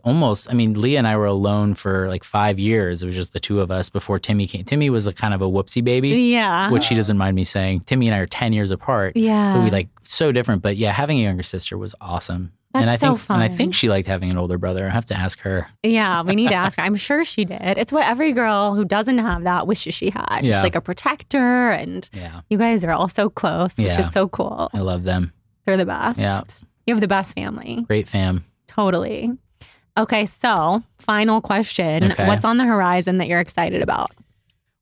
almost. I mean, Leah and I were alone for like five years. It was just the two of us before Timmy came. Timmy was a kind of a whoopsie baby, Yeah. which she doesn't mind me saying. Timmy and I are 10 years apart. yeah. So we like so different. But yeah, having a younger sister was awesome. and I so think and I think she liked having an older brother. I have to ask her. Yeah, we need to [laughs] ask her. I'm sure she did. It's what every girl who doesn't have that wishes she had. Yeah. It's like a protector, and Yeah. you guys are all so close, which Yeah. is so cool. I love them. They're the best. Yeah. You have the best family. Great fam. Totally. Okay, so final question. Okay. What's on the horizon that you're excited about?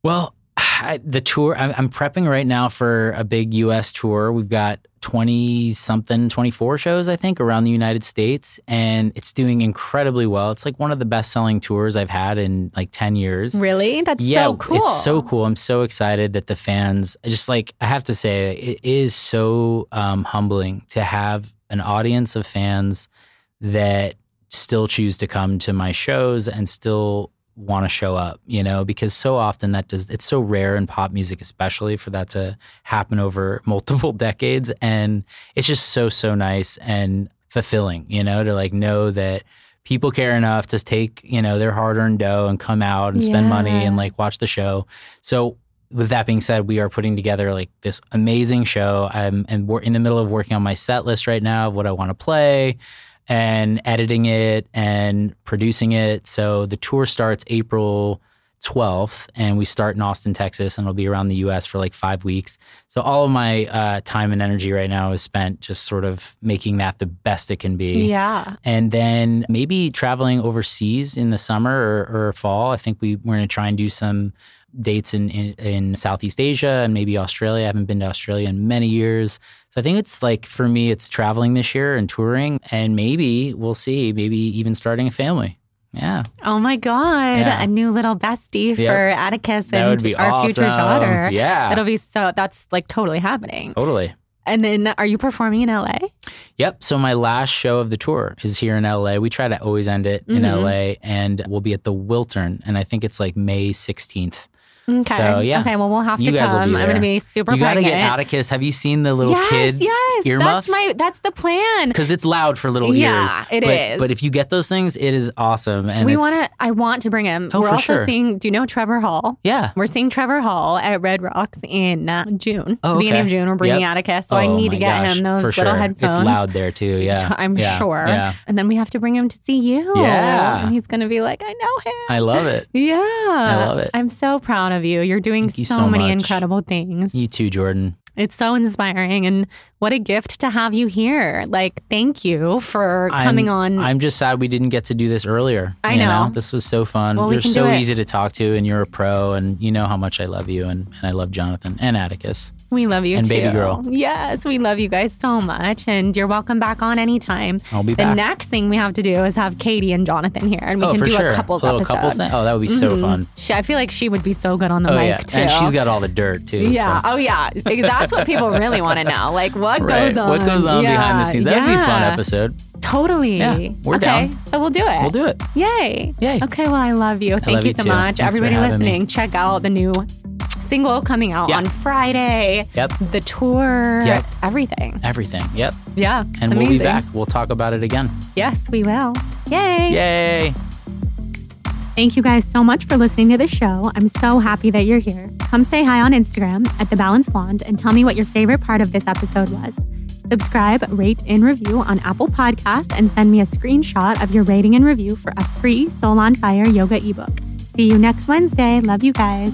Well, [sighs] I, the tour, I'm, I'm prepping right now for a big US tour. We've got 20 something, 24 shows, I think, around the United States, and it's doing incredibly well. It's like one of the best selling tours I've had in like 10 years. Really? That's yeah, so cool. it's so cool. I'm so excited that the fans, I just like, I have to say, it is so um, humbling to have an audience of fans that still choose to come to my shows and still want to show up, you know, because so often that does, it's so rare in pop music, especially for that to happen over [laughs] multiple decades. And it's just so, so nice and fulfilling, you know, to like know that people care enough to take, you know, their hard earned dough and come out and spend money and like watch the show. So, with that being said, we are putting together like this amazing show. I'm and we're in the middle of working on my set list right now of what I want to play and editing it and producing it. So the tour starts April 12th and we start in Austin, Texas, and it'll be around the US for like five weeks. So all of my uh, time and energy right now is spent just sort of making that the best it can be Yeah. and then maybe traveling overseas in the summer or, or fall. I think we, we're going to try and do some dates in, in, in Southeast Asia and maybe Australia. I haven't been to Australia in many years. So I think it's like, for me, it's traveling this year and touring, and maybe we'll see, maybe even starting a family. Yeah. Oh my God. Yeah. A new little bestie Yep. for Atticus and our future daughter. Yeah. That'll be so, that's like totally happening. totally. And then are you performing in LA? Yep. So my last show of the tour is here in LA. We try to always end it in Mhm. LA, and we'll be at the Wiltern, and I think it's like May 16th. Okay. So, yeah. Okay. Well, we'll have You to come. I'm going to be super you got to get Atticus. Have you seen the little yes, kid yes. earmuffs? That's my. That's the plan. because it's loud for little Yeah, ears. it but, is. But if you get those things, it is awesome. And we want to. I want to bring him. Oh, We're for also sure. seeing. Do you know Trevor Hall? Yeah. We're seeing Trevor Hall at Red Rocks in uh, June. Oh, beginning of June. We're bringing Yep. Atticus, so I Oh need to get gosh, him those little sure. headphones. It's loud there too. Yeah. [laughs] I'm Yeah. sure. Yeah. And then we have to bring him to see you. Yeah. And he's going to be like, I know him. I love it. yeah. I love it. I'm so proud of you. You're doing you so, so many incredible things. You too, Jordan. It's so inspiring. And what a gift to have you here. Like, thank you for coming I'm, on. I'm just sad we didn't get to do this earlier. I you know. This was so fun. Well, we You're can so easy to talk to, and you're a pro, and you know how much I love you, and, and I love Jonathan and Atticus. We love you and too. baby girl. Yes, we love you guys so much. And you're welcome back on anytime. I'll be The back. next thing we have to do is have Katie and Jonathan here, and we oh, can do sure. a couples little episode. couples. Oh, that would be so Mhm. fun. She, I feel like she would be so good on the Oh mic yeah, too. and she's got all the dirt too. Yeah. so. Oh, yeah. That's what people really want to know. Like, what [laughs] Right. goes on? What goes on behind the scenes? That would be a fun episode. Totally. Yeah, we're okay, down. so we'll do it. We'll do it. Yay. Yay. Okay. Well, I love you. Thank love you so too. much. Thanks Everybody me. listening, check out the new single coming out Yeah. on Friday. Yep. The tour. Yep. Everything. Everything. Yep. Yeah. And we'll be back. We'll talk about it again. Yes, we will. Yay. Yay. Thank you guys so much for listening to the show. I'm so happy that you're here. Come say hi on Instagram at The Balanced Blonde and tell me what your favorite part of this episode was. Subscribe, rate, and review on Apple Podcasts, and send me a screenshot of your rating and review for a free Soul on Fire yoga ebook. See you next Wednesday. Love you guys.